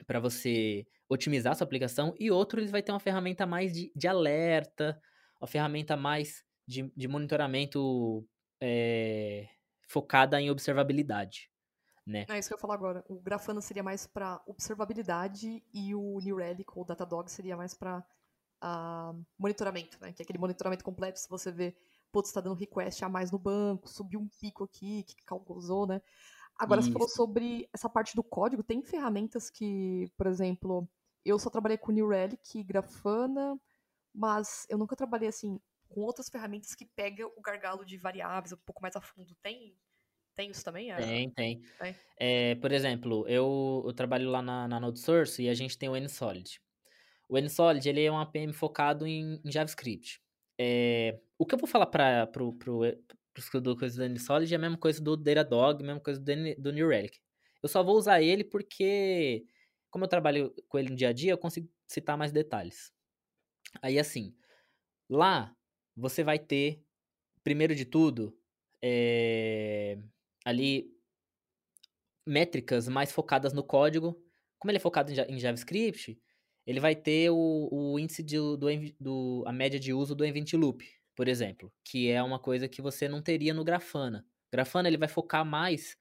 para você otimizar sua aplicação e outro ele vai ter uma ferramenta mais de, de alerta, uma ferramenta mais de, de monitoramento é, focada em observabilidade. Né? É isso que eu ia falar agora. O Grafana seria mais para observabilidade e o New Relic ou Datadog seria mais para uh, ah, monitoramento, né? Que é aquele monitoramento completo, se você vê putz, tá dando request a mais no banco, subiu um pico aqui, que causou, né? Agora, Isso. você falou sobre essa parte do código, tem ferramentas que, por exemplo, eu só trabalhei com New Relic, Grafana, mas eu nunca trabalhei, assim, com outras ferramentas que pegam o gargalo de variáveis um pouco mais a fundo. Tem tem isso também? É, tem, tem. tem. É, por exemplo, eu, eu, trabalho lá na, na NodeSource e a gente tem o NSolid. O NSolid ele é um APM focado em, em JavaScript. É, o que eu vou falar para pro, pro, do coisa do NSolid é a mesma coisa do Datadog, a mesma coisa do, do New Relic. Eu só vou usar ele porque, como eu trabalho com ele no dia a dia, eu consigo citar mais detalhes. Aí, assim, lá você vai ter, primeiro de tudo, é, ali métricas mais focadas no código. Como ele é focado em JavaScript, ele vai ter o, o índice de, do, do, a média de uso do Event Loop, por exemplo, que é uma coisa que você não teria no Grafana. Grafana ele vai focar mais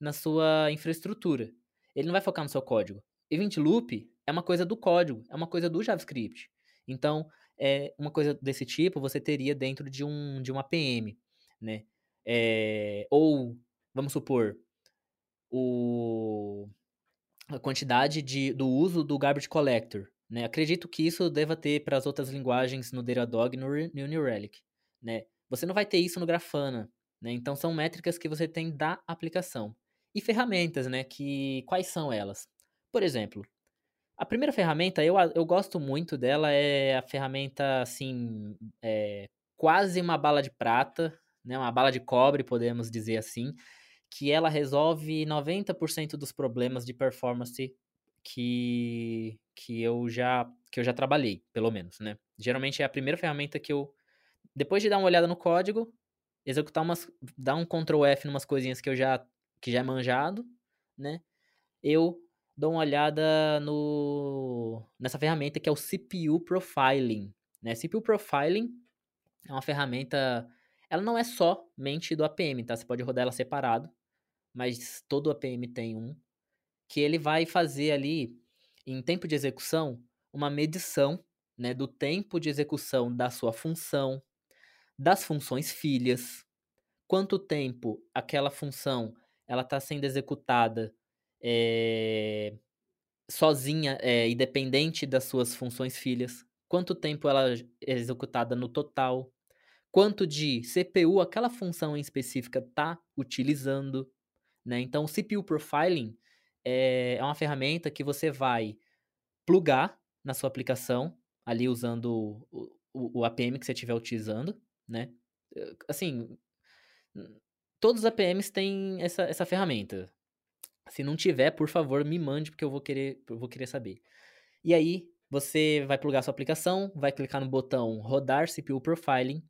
na sua infraestrutura. Ele não vai focar no seu código. Event Loop é uma coisa do código, é uma coisa do JavaScript. Então, é uma coisa desse tipo você teria dentro de um de uma PM, né? É, ou vamos supor o a quantidade de, do uso do garbage collector. Né? Acredito que isso deva ter para as outras linguagens no Datadog e no, no New Relic. Né? Você não vai ter isso no Grafana. Né? Então são métricas que você tem da aplicação. E ferramentas, né? Que, quais são elas? Por exemplo, a primeira ferramenta, eu, eu gosto muito dela, é a ferramenta, assim, é, quase uma bala de prata, né? Uma bala de cobre, podemos dizer assim, que ela resolve 90% dos problemas de performance que, que eu já que eu já trabalhei, pelo menos, né? Geralmente é a primeira ferramenta que eu depois de dar uma olhada no código, executar umas dar um Ctrl F em umas coisinhas que eu já que já é manjado, né? Eu dou uma olhada no nessa ferramenta que é o CPU Profiling, né? CPU Profiling é uma ferramenta ela não é somente do APM, tá? Você pode rodar ela separado, mas todo APM tem um que ele vai fazer ali em tempo de execução uma medição, né, do tempo de execução da sua função, das funções filhas, quanto tempo aquela função ela está sendo executada é, sozinha é, independente das suas funções filhas, quanto tempo ela é executada no total, quanto de CPU aquela função em específica está utilizando, né? Então, o CPU Profiling é, é uma ferramenta que você vai plugar na sua aplicação, ali usando o, o, o APM que você estiver utilizando, né? Assim, todos os APMs têm essa, essa ferramenta. Se não tiver, por favor, me mande, porque eu vou querer, eu vou querer saber. E aí, você vai plugar sua aplicação, vai clicar no botão rodar CPU Profiling.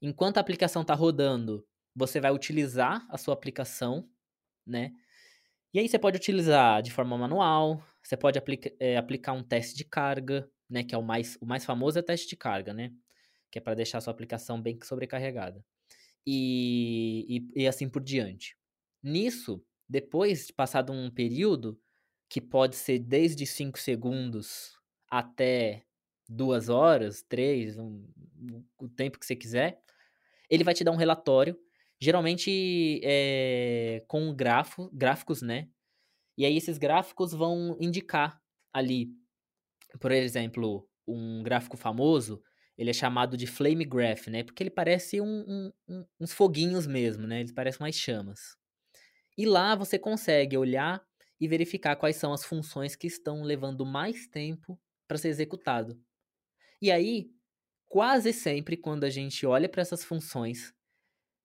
Enquanto a aplicação está rodando, você vai utilizar a sua aplicação, né? E aí você pode utilizar de forma manual, você pode aplica, é, aplicar um teste de carga, né? Que é o mais, o mais famoso é teste de carga, né? Que é para deixar a sua aplicação bem sobrecarregada. E, e, e assim por diante. Nisso, depois de passado um período, que pode ser desde 5 segundos até duas horas, três, um, o tempo que você quiser, ele vai te dar um relatório geralmente é, com grafo, gráficos, né? E aí esses gráficos vão indicar ali, por exemplo, um gráfico famoso, ele é chamado de flame graph, né? Porque ele parece um, um, uns foguinhos mesmo, né? Eles parecem umas chamas. E lá você consegue olhar e verificar quais são as funções que estão levando mais tempo para ser executado. E aí, quase sempre quando a gente olha para essas funções,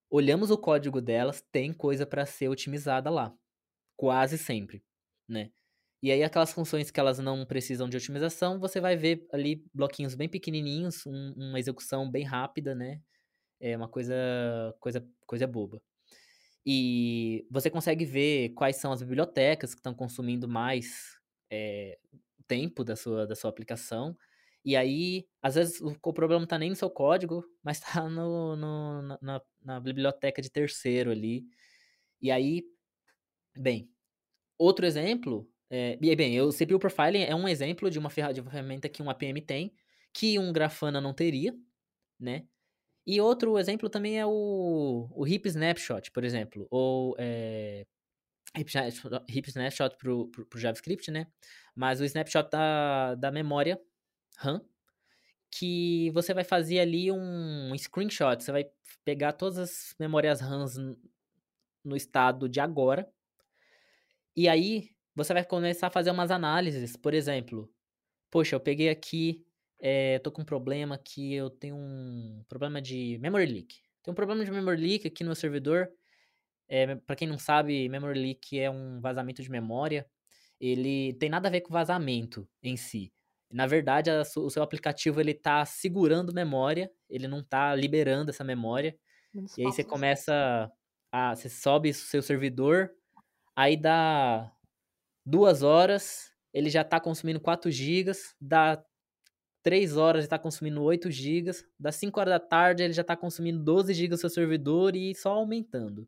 olhamos o código delas, tem coisa para ser otimizada lá. Quase sempre, né? E aí aquelas funções que elas não precisam de otimização, você vai ver ali bloquinhos bem pequenininhos, um, uma execução bem rápida, né? É uma coisa coisa coisa boba. E você consegue ver quais são as bibliotecas que estão consumindo mais é, tempo da sua, da sua aplicação e aí, às vezes, o, o problema não tá nem no seu código, mas tá no, no na, na, biblioteca de terceiro ali. E aí, bem, outro exemplo, é, bem, o CPU Profiling é um exemplo de uma, ferramenta que um APM tem, que um Grafana não teria, né? E outro exemplo também é o, o Heap Snapshot, por exemplo, ou é, Snapshot para o JavaScript, né? Mas o snapshot da, da memória RAM, que você vai fazer ali um screenshot, você vai pegar todas as memórias RAMs no estado de agora, e aí você vai começar a fazer umas análises, por exemplo, poxa, eu peguei aqui, é, tô com um problema que eu tenho um problema de memory leak. Tem um problema de memory leak aqui no servidor. É, para quem não sabe, memory leak é um vazamento de memória. Ele tem nada a ver com vazamento em si. Na verdade, a, o seu aplicativo ele tá segurando memória, ele não tá liberando essa memória. e aí você começa a. Você sobe o seu servidor, aí dá duas horas, ele já tá consumindo 4 GB, dá 3 horas ele tá consumindo 8 GB, dá 5 horas da tarde ele já tá consumindo 12 GB do seu servidor e só aumentando.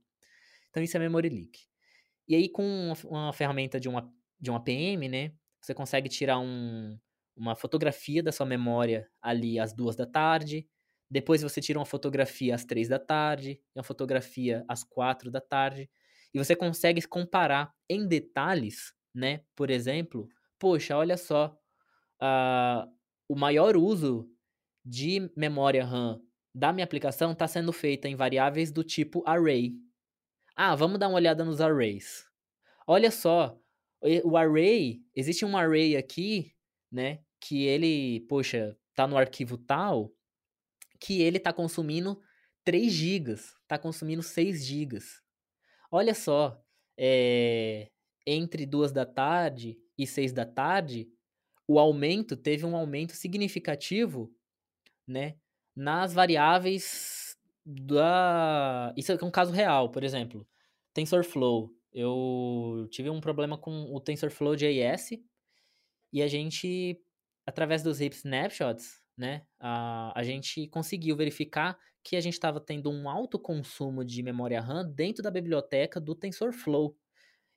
Então isso é memory leak. E aí com uma, ferramenta de uma, de uma PM, né, você consegue tirar um, uma fotografia da sua memória ali às duas da tarde, depois você tira uma fotografia às três da tarde, uma fotografia às quatro da tarde, e você consegue comparar em detalhes, né? Por exemplo, poxa, olha só, uh, o maior uso de memória RAM da minha aplicação está sendo feita em variáveis do tipo array. Ah, vamos dar uma olhada nos arrays. Olha só, o array, existe um array aqui, né, que ele, poxa, tá no arquivo tal, que ele tá consumindo 3 gigas, tá consumindo 6 gigas. olha só, é, entre duas da tarde e seis da tarde, o aumento teve um aumento significativo, né, nas variáveis da. Isso é um caso real, por exemplo, TensorFlow. Eu tive um problema com o TensorFlow JS e a gente, através dos Hip Snapshots, né, a, a gente conseguiu verificar que a gente estava tendo um alto consumo de memória RAM dentro da biblioteca do TensorFlow.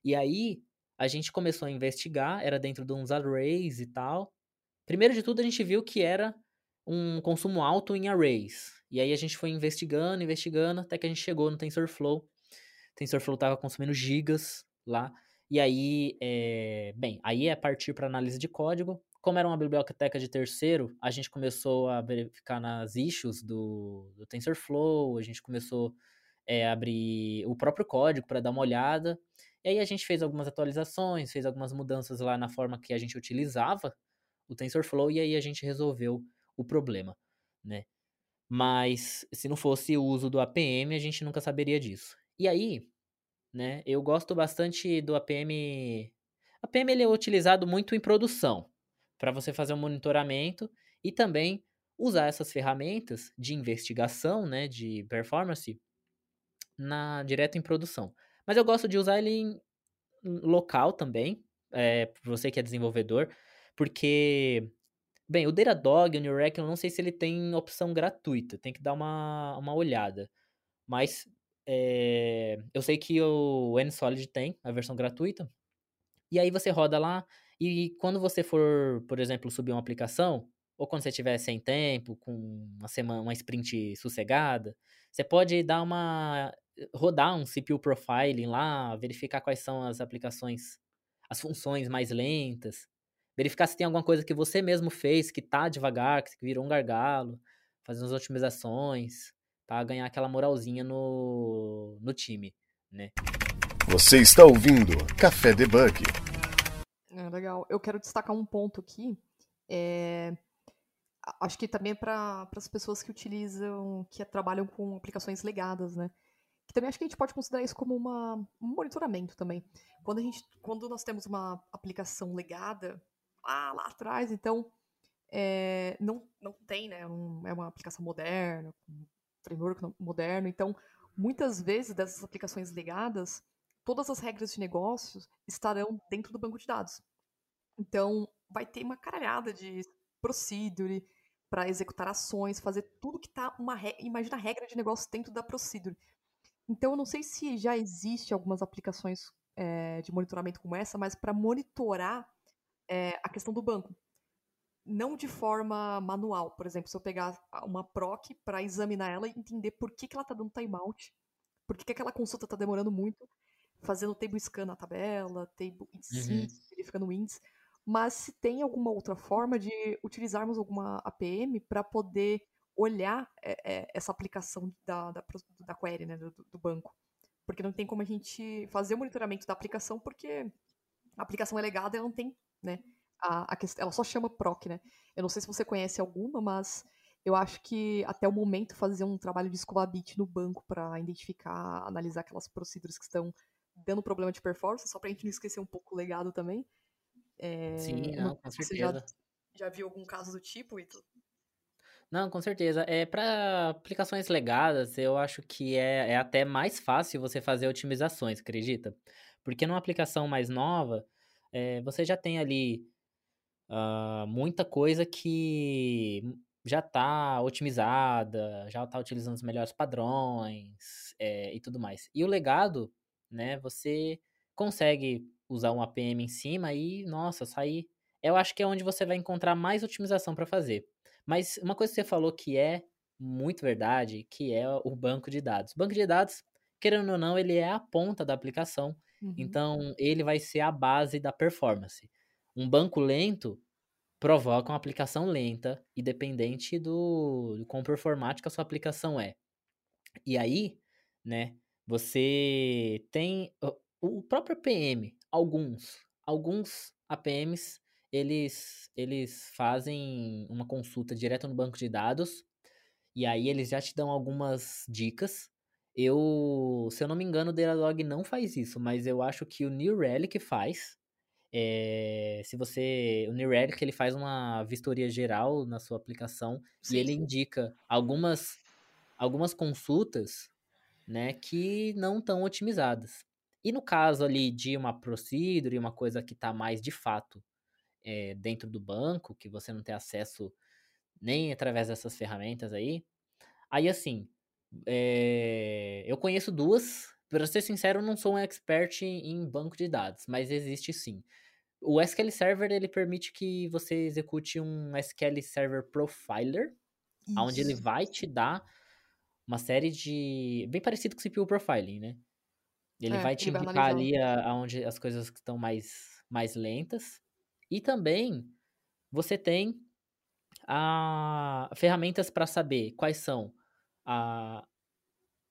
E aí a gente começou a investigar, era dentro de uns arrays e tal. Primeiro de tudo, a gente viu que era um consumo alto em arrays. E aí a gente foi investigando, investigando, até que a gente chegou no TensorFlow. TensorFlow estava consumindo gigas lá. E aí, é... bem, aí é partir para análise de código. Como era uma biblioteca de terceiro, a gente começou a verificar nas issues do, do TensorFlow, a gente começou é, a abrir o próprio código para dar uma olhada. E aí a gente fez algumas atualizações, fez algumas mudanças lá na forma que a gente utilizava o TensorFlow e aí a gente resolveu o problema, né? Mas se não fosse o uso do APM, a gente nunca saberia disso. E aí, né, eu gosto bastante do APM. APM ele é utilizado muito em produção, para você fazer um monitoramento e também usar essas ferramentas de investigação, né, de performance na direto em produção. Mas eu gosto de usar ele em local também, é, você que é desenvolvedor, porque, bem, o Datadog, o Newrec, eu não sei se ele tem opção gratuita, tem que dar uma, uma olhada. Mas é, eu sei que o NSolid tem a versão gratuita, e aí você roda lá, e quando você for, por exemplo, subir uma aplicação, ou quando você estiver sem tempo, com uma semana, uma sprint sossegada, você pode dar uma rodar um CPU profiling lá, verificar quais são as aplicações, as funções mais lentas, verificar se tem alguma coisa que você mesmo fez que tá devagar, que virou um gargalo, fazer umas otimizações, para ganhar aquela moralzinha no, no time, né? Você está ouvindo Café Debug. É, legal. Eu quero destacar um ponto aqui. É... Acho que também é para as pessoas que utilizam, que trabalham com aplicações legadas, né? Que também acho que a gente pode considerar isso como uma, um monitoramento também. Quando, a gente, quando nós temos uma aplicação legada, lá, lá atrás, então é, não, não tem, né? Um, é uma aplicação moderna, um framework moderno. Então, muitas vezes dessas aplicações legadas, todas as regras de negócios estarão dentro do banco de dados. Então, vai ter uma caralhada de procedure para executar ações, fazer tudo que tá uma imagina a regra de negócio dentro da procedure. Então, eu não sei se já existe algumas aplicações é, de monitoramento como essa, mas para monitorar é, a questão do banco. Não de forma manual. Por exemplo, se eu pegar uma PROC para examinar ela e entender por que, que ela está dando timeout, por que, que aquela consulta está demorando muito, fazendo table scan na tabela, table uhum. verificando o índice. Mas se tem alguma outra forma de utilizarmos alguma APM para poder olhar é, essa aplicação da, da, da query, né, do, do, banco. Porque não tem como a gente fazer o monitoramento da aplicação, porque a aplicação é legada e ela não tem, né, a, a questão, ela só chama PROC, né. Eu não sei se você conhece alguma, mas eu acho que até o momento fazer um trabalho de escovabit no banco para identificar, analisar aquelas procedimentos que estão dando problema de performance, só para a gente não esquecer um pouco o legado também. É, Sim, não, com certeza. Você já, já viu algum caso do tipo, Ito? Não, com certeza. É para aplicações legadas, eu acho que é, é até mais fácil você fazer otimizações, acredita? Porque numa aplicação mais nova, é, você já tem ali uh, muita coisa que já está otimizada, já está utilizando os melhores padrões é, e tudo mais. E o legado, né, você consegue usar um APM em cima e, nossa, sair. Eu acho que é onde você vai encontrar mais otimização para fazer. Mas uma coisa que você falou que é muito verdade, que é o banco de dados. O banco de dados, querendo ou não, ele é a ponta da aplicação. Uhum. Então, ele vai ser a base da performance. Um banco lento provoca uma aplicação lenta e dependente do, do quão performática a sua aplicação é. E aí, né, você tem o próprio APM, alguns, alguns APMs eles, eles fazem uma consulta direto no banco de dados e aí eles já te dão algumas dicas Eu, se eu não me engano, o Datadog não faz isso, mas eu acho que o New Relic faz. É, se você. O New Relic ele faz uma vistoria geral na sua aplicação Sim. e ele indica algumas, algumas consultas né, que não estão otimizadas. E no caso ali de uma procedure, uma coisa que está mais de fato é, dentro do banco, que você não tem acesso nem através dessas ferramentas aí, aí assim, é, eu conheço duas. Para ser sincero, eu não sou um expert em, banco de dados, mas existe sim. O SQL Server ele permite que você execute um SQL Server Profiler, onde ele Isso. vai te dar uma série de. Bem parecido com o CPU Profiling, né? Ele É, vai te indicar ali aonde as coisas que estão mais, mais lentas. E também você tem a, ferramentas para saber quais são a-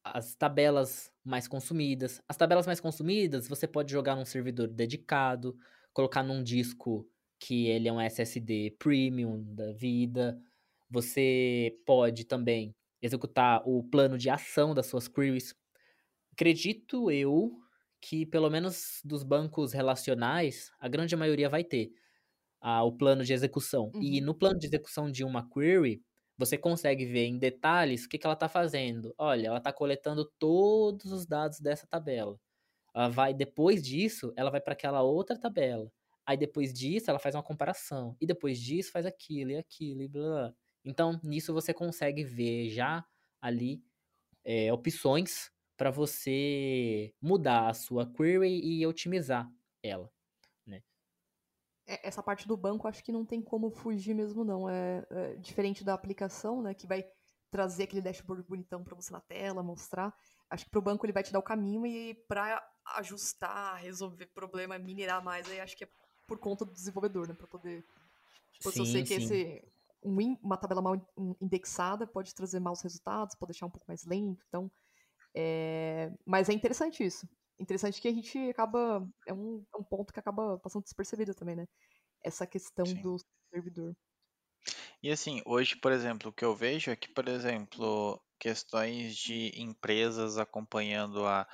as tabelas mais consumidas. As tabelas mais consumidas você pode jogar num servidor dedicado, colocar num disco que ele é um SSD premium da vida. Você pode também executar o plano de ação das suas queries. Acredito eu que, pelo menos dos bancos relacionais, a grande maioria vai ter ah, o plano de execução. E Uhum. no plano de execução de uma query, você consegue ver em detalhes o que, que ela está fazendo. Olha, ela está coletando todos os dados dessa tabela. Ela vai, depois disso, ela vai para aquela outra tabela. Aí depois disso, ela faz uma comparação. E depois disso, faz aquilo e aquilo e blá. blá. Então, nisso você consegue ver já ali é, opções para você mudar a sua query e otimizar ela. É, Essa parte do banco, acho que não tem como fugir mesmo, não. É, é diferente da aplicação, né? Que vai trazer aquele dashboard bonitão pra você na tela, mostrar. Acho que pro banco ele vai te dar o caminho e pra ajustar, resolver problema, minerar mais, aí acho que é por conta do desenvolvedor, né? Pra poder. Tipo, se eu sei Sim, que sim. esse, um uma tabela mal in- indexada pode trazer maus resultados, pode deixar um pouco mais lento. Então, é, mas é interessante isso. Interessante que a gente acaba. É um, é um ponto que acaba passando despercebido também, né? Essa questão Sim. do servidor. E assim, hoje, por exemplo, o que eu vejo é que, por exemplo, questões de empresas acompanhando a,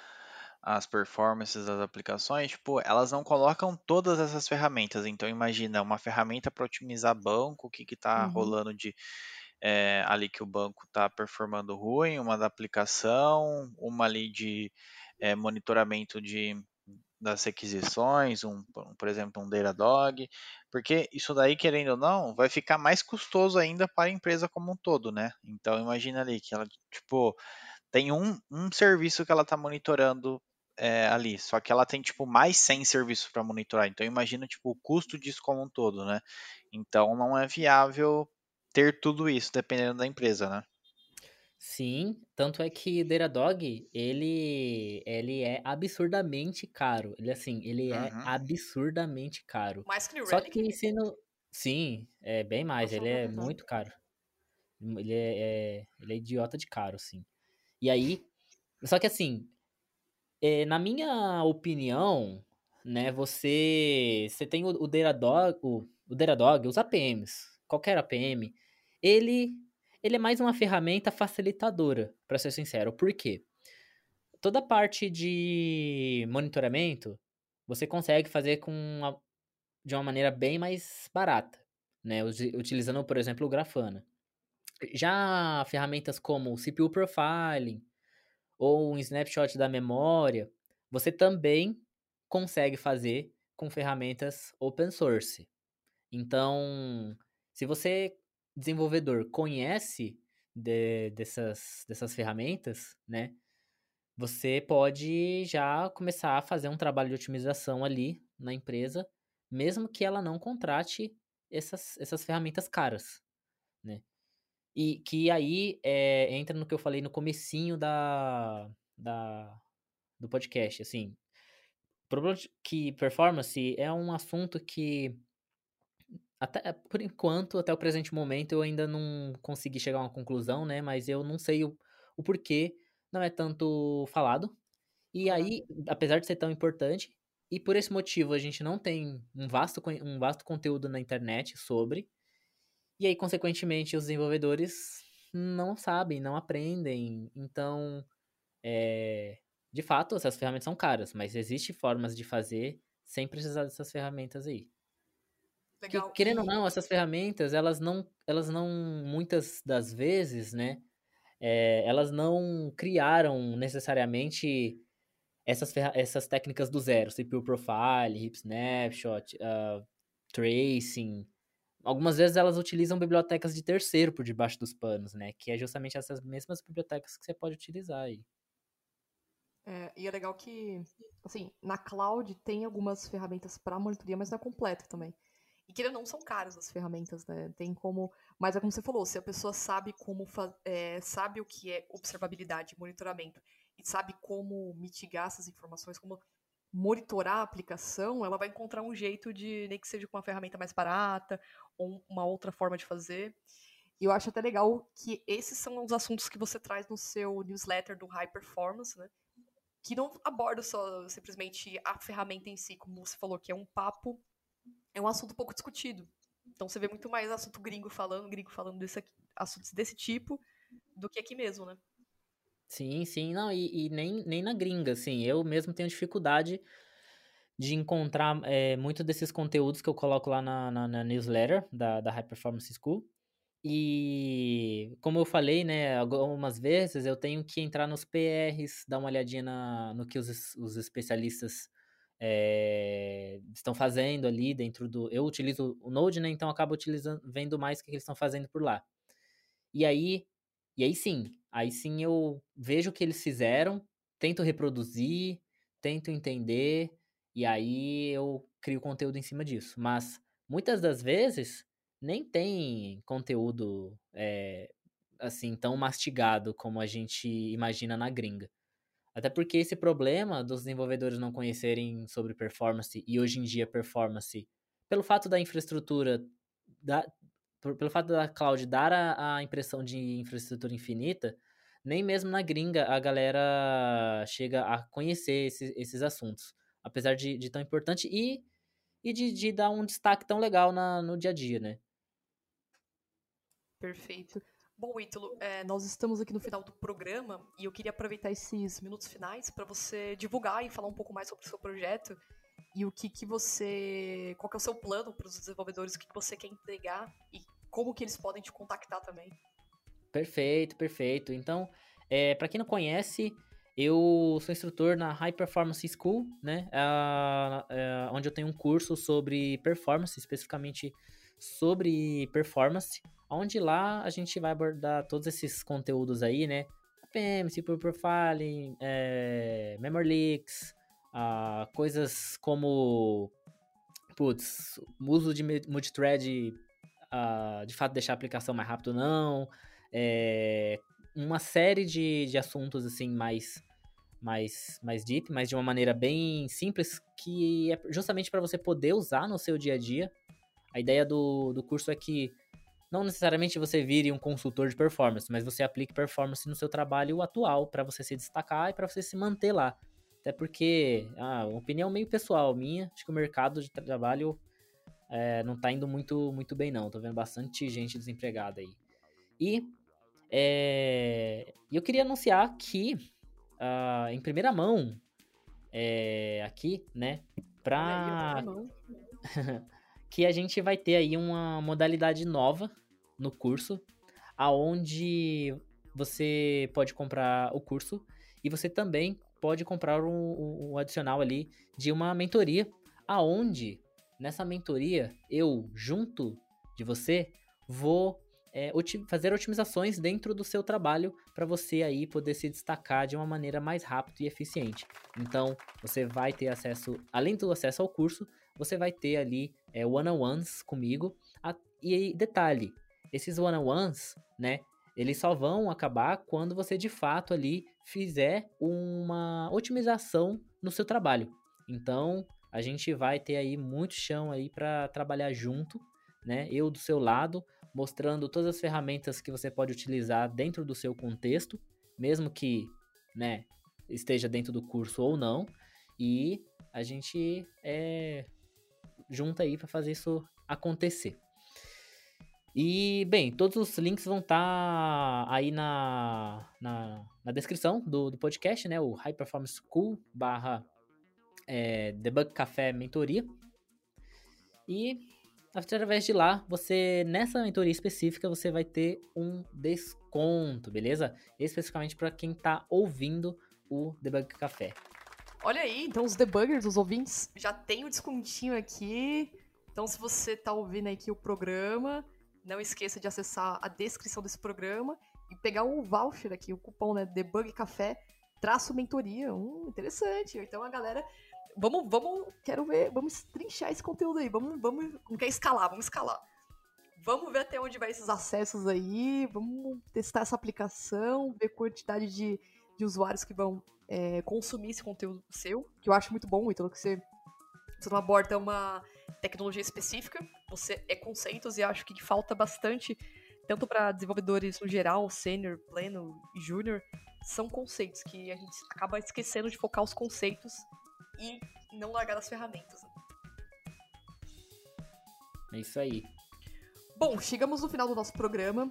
as performances das aplicações, tipo, elas não colocam todas essas ferramentas. Então, imagina uma ferramenta para otimizar banco, o que está Uhum. rolando de é, ali que o banco está performando ruim, uma da aplicação, uma ali de é, monitoramento de das requisições, um, por exemplo, um Datadog, porque isso daí, querendo ou não, vai ficar mais custoso ainda para a empresa como um todo, né? Então imagina ali que ela, tipo, tem um, um serviço que ela está monitorando é, ali, só que ela tem, tipo, mais 100 serviços para monitorar, então imagina, tipo, o custo disso como um todo, né? Então não é viável ter tudo isso, dependendo da empresa, né? Sim, tanto é que o Datadog, ele, ele é absurdamente caro. Ele, assim, ele é Uhum. absurdamente caro. Mais que New Só que sendo... Sim, é bem mais, Nossa, ele é muito caro. Ele é, é- ele é idiota de caro, sim. E aí, só que assim, é, na minha opinião, né, você, você tem o, o Datadog, o, o Datadog, os APMs, qualquer APM, ele, ele é mais uma ferramenta facilitadora, para ser sincero. Por quê? Toda parte de monitoramento, você consegue fazer com uma- de uma maneira bem mais barata, né, utilizando, por exemplo, o Grafana. Já ferramentas como o CPU Profiling ou um snapshot da memória, você também consegue fazer com ferramentas open source. Então, se você, desenvolvedor, conhece de- dessas, dessas ferramentas, né? Você pode já começar a fazer um trabalho de otimização ali na empresa, mesmo que ela não contrate essas, essas ferramentas caras, né? E que aí é, entra no que eu falei no comecinho da, da, do podcast, assim. Que performance é um assunto que, até, por enquanto, até o presente momento, eu ainda não consegui chegar a uma conclusão, né? Mas eu não sei o, o porquê não é tanto falado. E aí, apesar de ser tão importante, e por esse motivo a gente não tem um vasto, um vasto conteúdo na internet sobre, e aí, consequentemente, os desenvolvedores não sabem, não aprendem. Então, é, de fato, essas ferramentas são caras, mas existem formas de fazer sem precisar dessas ferramentas aí. Legal. Que, querendo ou não, essas ferramentas, elas não, elas não, muitas das vezes, né, é, elas não criaram necessariamente essas, essas técnicas do zero, CPU Profile, Hip Snapshot, ah, Tracing. Algumas vezes elas utilizam bibliotecas de terceiro por debaixo dos panos, né, que é justamente essas mesmas bibliotecas que você pode utilizar aí. É, e é legal que, assim, na cloud tem algumas ferramentas para monitoria, mas não é completa também. E ou não, são caras as ferramentas, né? Tem como. Mas é como você falou, se a pessoa sabe como é, sabe o que é observabilidade monitoramento e sabe como mitigar essas informações, como monitorar a aplicação, ela vai encontrar um jeito de, nem que seja com uma ferramenta mais barata, ou uma outra forma de fazer. E eu acho até legal que esses são os assuntos que você traz no seu newsletter do High Performance, né? que não aborda só simplesmente a ferramenta em si, como você falou, que é um papo, é um assunto pouco discutido. Então você vê muito mais assunto gringo falando, gringo falando desse aqui- assuntos desse tipo, do que aqui mesmo, né? Sim, sim, não, e, e nem, nem na gringa, assim, eu mesmo tenho dificuldade de encontrar é, muito desses conteúdos que eu coloco lá na, na, na newsletter da, da High Performance School. E como eu falei, né, algumas vezes eu tenho que entrar nos PRs, dar uma olhadinha na, no que os, os especialistas é, estão fazendo ali dentro do. Eu utilizo o Node, né? Então acabo utilizando, vendo mais o que eles estão fazendo por lá. E aí, e aí sim, aí sim eu vejo o que eles fizeram, tento reproduzir, tento entender, e aí eu crio conteúdo em cima disso. Mas muitas das vezes nem tem conteúdo é, assim tão mastigado como a gente imagina na gringa. Até porque esse problema dos desenvolvedores não conhecerem sobre performance e hoje em dia performance, pelo fato da infraestrutura, da, pelo fato da cloud dar a, a impressão de infraestrutura infinita, nem mesmo na gringa a galera chega a conhecer esses, esses assuntos. Apesar de, de tão importante e, e de, de dar um destaque tão legal na, no dia a dia, né? Perfeito. Bom, Ítalo, é, nós estamos aqui no final do programa e eu queria aproveitar esses minutos finais para você divulgar e falar um pouco mais sobre o seu projeto e o que, que você. qual que é o seu plano para os desenvolvedores, o que, que você quer entregar e como que eles podem te contactar também. Perfeito, perfeito. Então, é, para quem não conhece, eu sou instrutor na High Performance School, né? É, onde eu tenho um curso sobre performance, especificamente sobre performance, onde lá a gente vai abordar todos esses conteúdos aí, né? APM, CPU Profiling, é, Memory Leaks, ah, coisas como, putz, uso de multithread, ah, de fato deixar a aplicação mais rápido ou não, é, uma série de, de assuntos assim mais mais mais deep, mas de uma maneira bem simples que é justamente para você poder usar no seu dia a dia. A ideia do, do curso é que não necessariamente você vire um consultor de performance, mas você aplique performance no seu trabalho atual para você se destacar e para você se manter lá. Até porque, ah, uma opinião meio pessoal minha, acho que o mercado de trabalho é, não tá indo muito, muito bem não. Tô vendo bastante gente desempregada aí. E é, eu queria anunciar que, ah, em primeira mão, é, aqui, né, Olha que a gente vai ter aí uma modalidade nova no curso, aonde você pode comprar o curso e você também pode comprar um, um- adicional ali de uma mentoria, aonde nessa mentoria eu junto de você vou é, fazer otimizações dentro do seu trabalho para você aí poder se destacar de uma maneira mais rápida e eficiente. Então você vai ter acesso, além do acesso ao curso, você vai ter ali é, one-on-ones comigo. A- e aí, detalhe, esses one-on-ones, né, eles só vão acabar quando você de fato ali fizer uma otimização no seu trabalho. Então, a gente vai ter aí muito chão aí para trabalhar junto, né? Eu do seu lado, mostrando todas as ferramentas que você pode utilizar dentro do seu contexto, mesmo que, né, esteja dentro do curso ou não. E a gente é, junta aí para fazer isso acontecer. E, bem, todos os links vão estar tá aí na, na, na, descrição do, do podcast, né? O High Performance School barra é, Debug Café Mentoria. E através de lá, você, nessa mentoria específica, você vai ter um desconto, beleza? Especificamente para quem está ouvindo o Debug Café. Olha aí, então os debuggers, os ouvintes, já tem o descontinho aqui. Então, se você está ouvindo aqui o programa, não esqueça de acessar a descrição desse programa e pegar o voucher aqui, o cupom, né? Debug Café, traço mentoria. Hum, interessante. Então a galera. Vamos, vamos, quero ver, vamos trinchar esse conteúdo aí. Vamos, vamos, não quer escalar, vamos escalar. Vamos ver até onde vai esses acessos aí. Vamos testar essa aplicação, ver quantidade de, de usuários que vão é, consumir esse conteúdo seu, que eu acho muito bom, então que você, você não aborda uma tecnologia específica, você é conceitos e acho que falta bastante, tanto para desenvolvedores no geral, sênior, pleno e júnior, são conceitos que a gente acaba esquecendo de focar os conceitos e não largar as ferramentas. É isso aí. Bom, chegamos no final do nosso programa.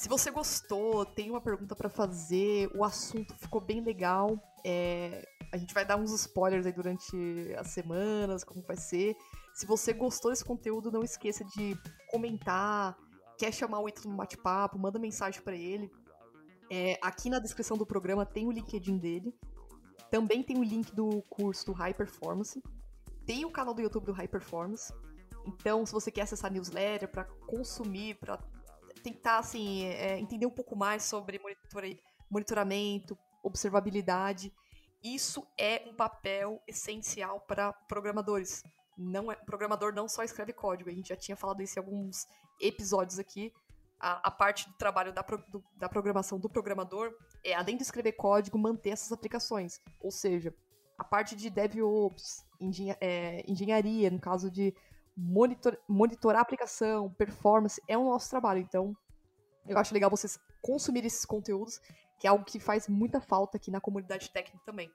Se você gostou, tem uma pergunta para fazer, o assunto ficou bem legal. É, a gente vai dar uns spoilers aí durante as semanas, como vai ser. Se você gostou desse conteúdo, não esqueça de comentar, quer chamar o Ítalo no bate-papo, manda mensagem para ele. É, aqui na descrição do programa tem o LinkedIn dele. Também tem o link do curso do High Performance. Tem o canal do YouTube do High Performance. Então, se você quer acessar a newsletter para consumir, para tentar assim, é, entender um pouco mais sobre monitoramento, observabilidade, isso é um papel essencial para programadores não é, programador não só escreve código, a gente já tinha falado isso em alguns episódios aqui. A, a parte do trabalho da, pro, do, da programação do programador é, além de escrever código, manter essas aplicações. Ou seja, a parte de DevOps, engenha, é, engenharia, no caso de monitor, monitorar a aplicação, performance, é o nosso trabalho. Então, eu acho legal vocês consumirem esses conteúdos, que é algo que faz muita falta aqui na comunidade técnica também.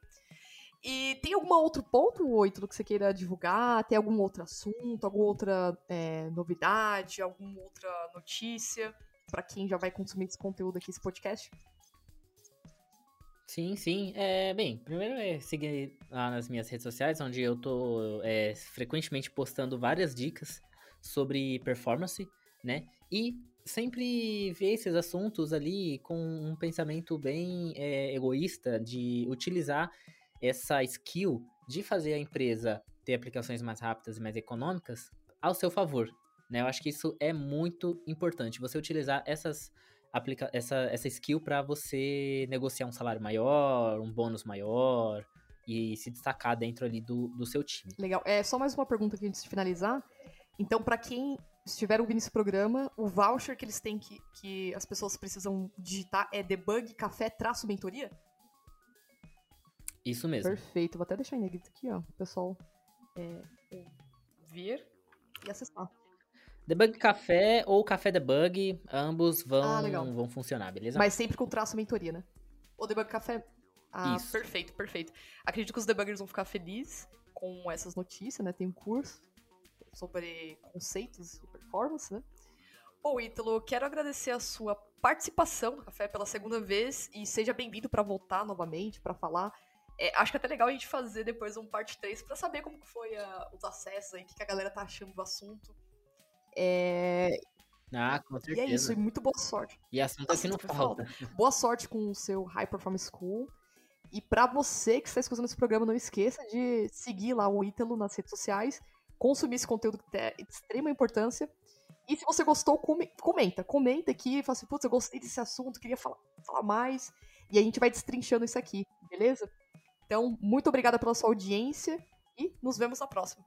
E tem algum outro ponto, Oito, que você queira divulgar? Tem algum outro assunto, alguma outra é, novidade, alguma outra notícia para quem já vai consumir esse conteúdo aqui, esse podcast? Sim, sim. É, bem, primeiro é seguir lá nas minhas redes sociais, onde eu tô é, frequentemente postando várias dicas sobre performance, né? E sempre ver esses assuntos ali com um pensamento bem é, egoísta de utilizar essa skill de fazer a empresa ter aplicações mais rápidas e mais econômicas ao seu favor. Né? Eu acho que isso é muito importante. Você utilizar essas aplica essa, essa skill para você negociar um salário maior, um bônus maior e se destacar dentro ali do, do seu time. Legal. É só mais uma pergunta aqui antes de finalizar. Então, para quem estiver ouvindo esse programa, o voucher que eles têm que, que as pessoas precisam digitar é debug café traço mentoria? Isso mesmo. Perfeito. Vou até deixar em negrito aqui, ó. O pessoal é, ver e acessar. Debug Café ou Café Debug, ambos vão, ah, vão funcionar, beleza? Mas sempre com traço mentoria, né? O Debug Café. Ah, Isso. perfeito, perfeito. Acredito que os debuggers vão ficar felizes com essas notícias, né? Tem um curso sobre conceitos de performance, né? Bom, Ítalo, quero agradecer a sua participação no Café pela segunda vez e seja bem-vindo para voltar novamente, para falar é, acho que é até legal a gente fazer depois um parte 3 para saber como foi a, os acessos aí, o que, que, a galera tá achando do assunto. É... Ah, com certeza. E é isso, e muito boa sorte. E assunto aqui não falta. Boa sorte com o seu High Performance School. E para você que está escutando esse programa, não esqueça de seguir lá o Ítalo nas redes sociais, consumir esse conteúdo que é de extrema importância. E se você gostou, comenta. Comenta aqui, fala assim, putz, eu gostei desse assunto, queria falar, falar mais. E a gente vai destrinchando isso aqui, beleza? Então, muito obrigada pela sua audiência e nos vemos na próxima.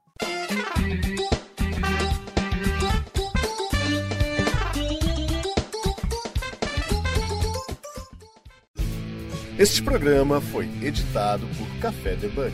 Este programa foi editado por Café Debug.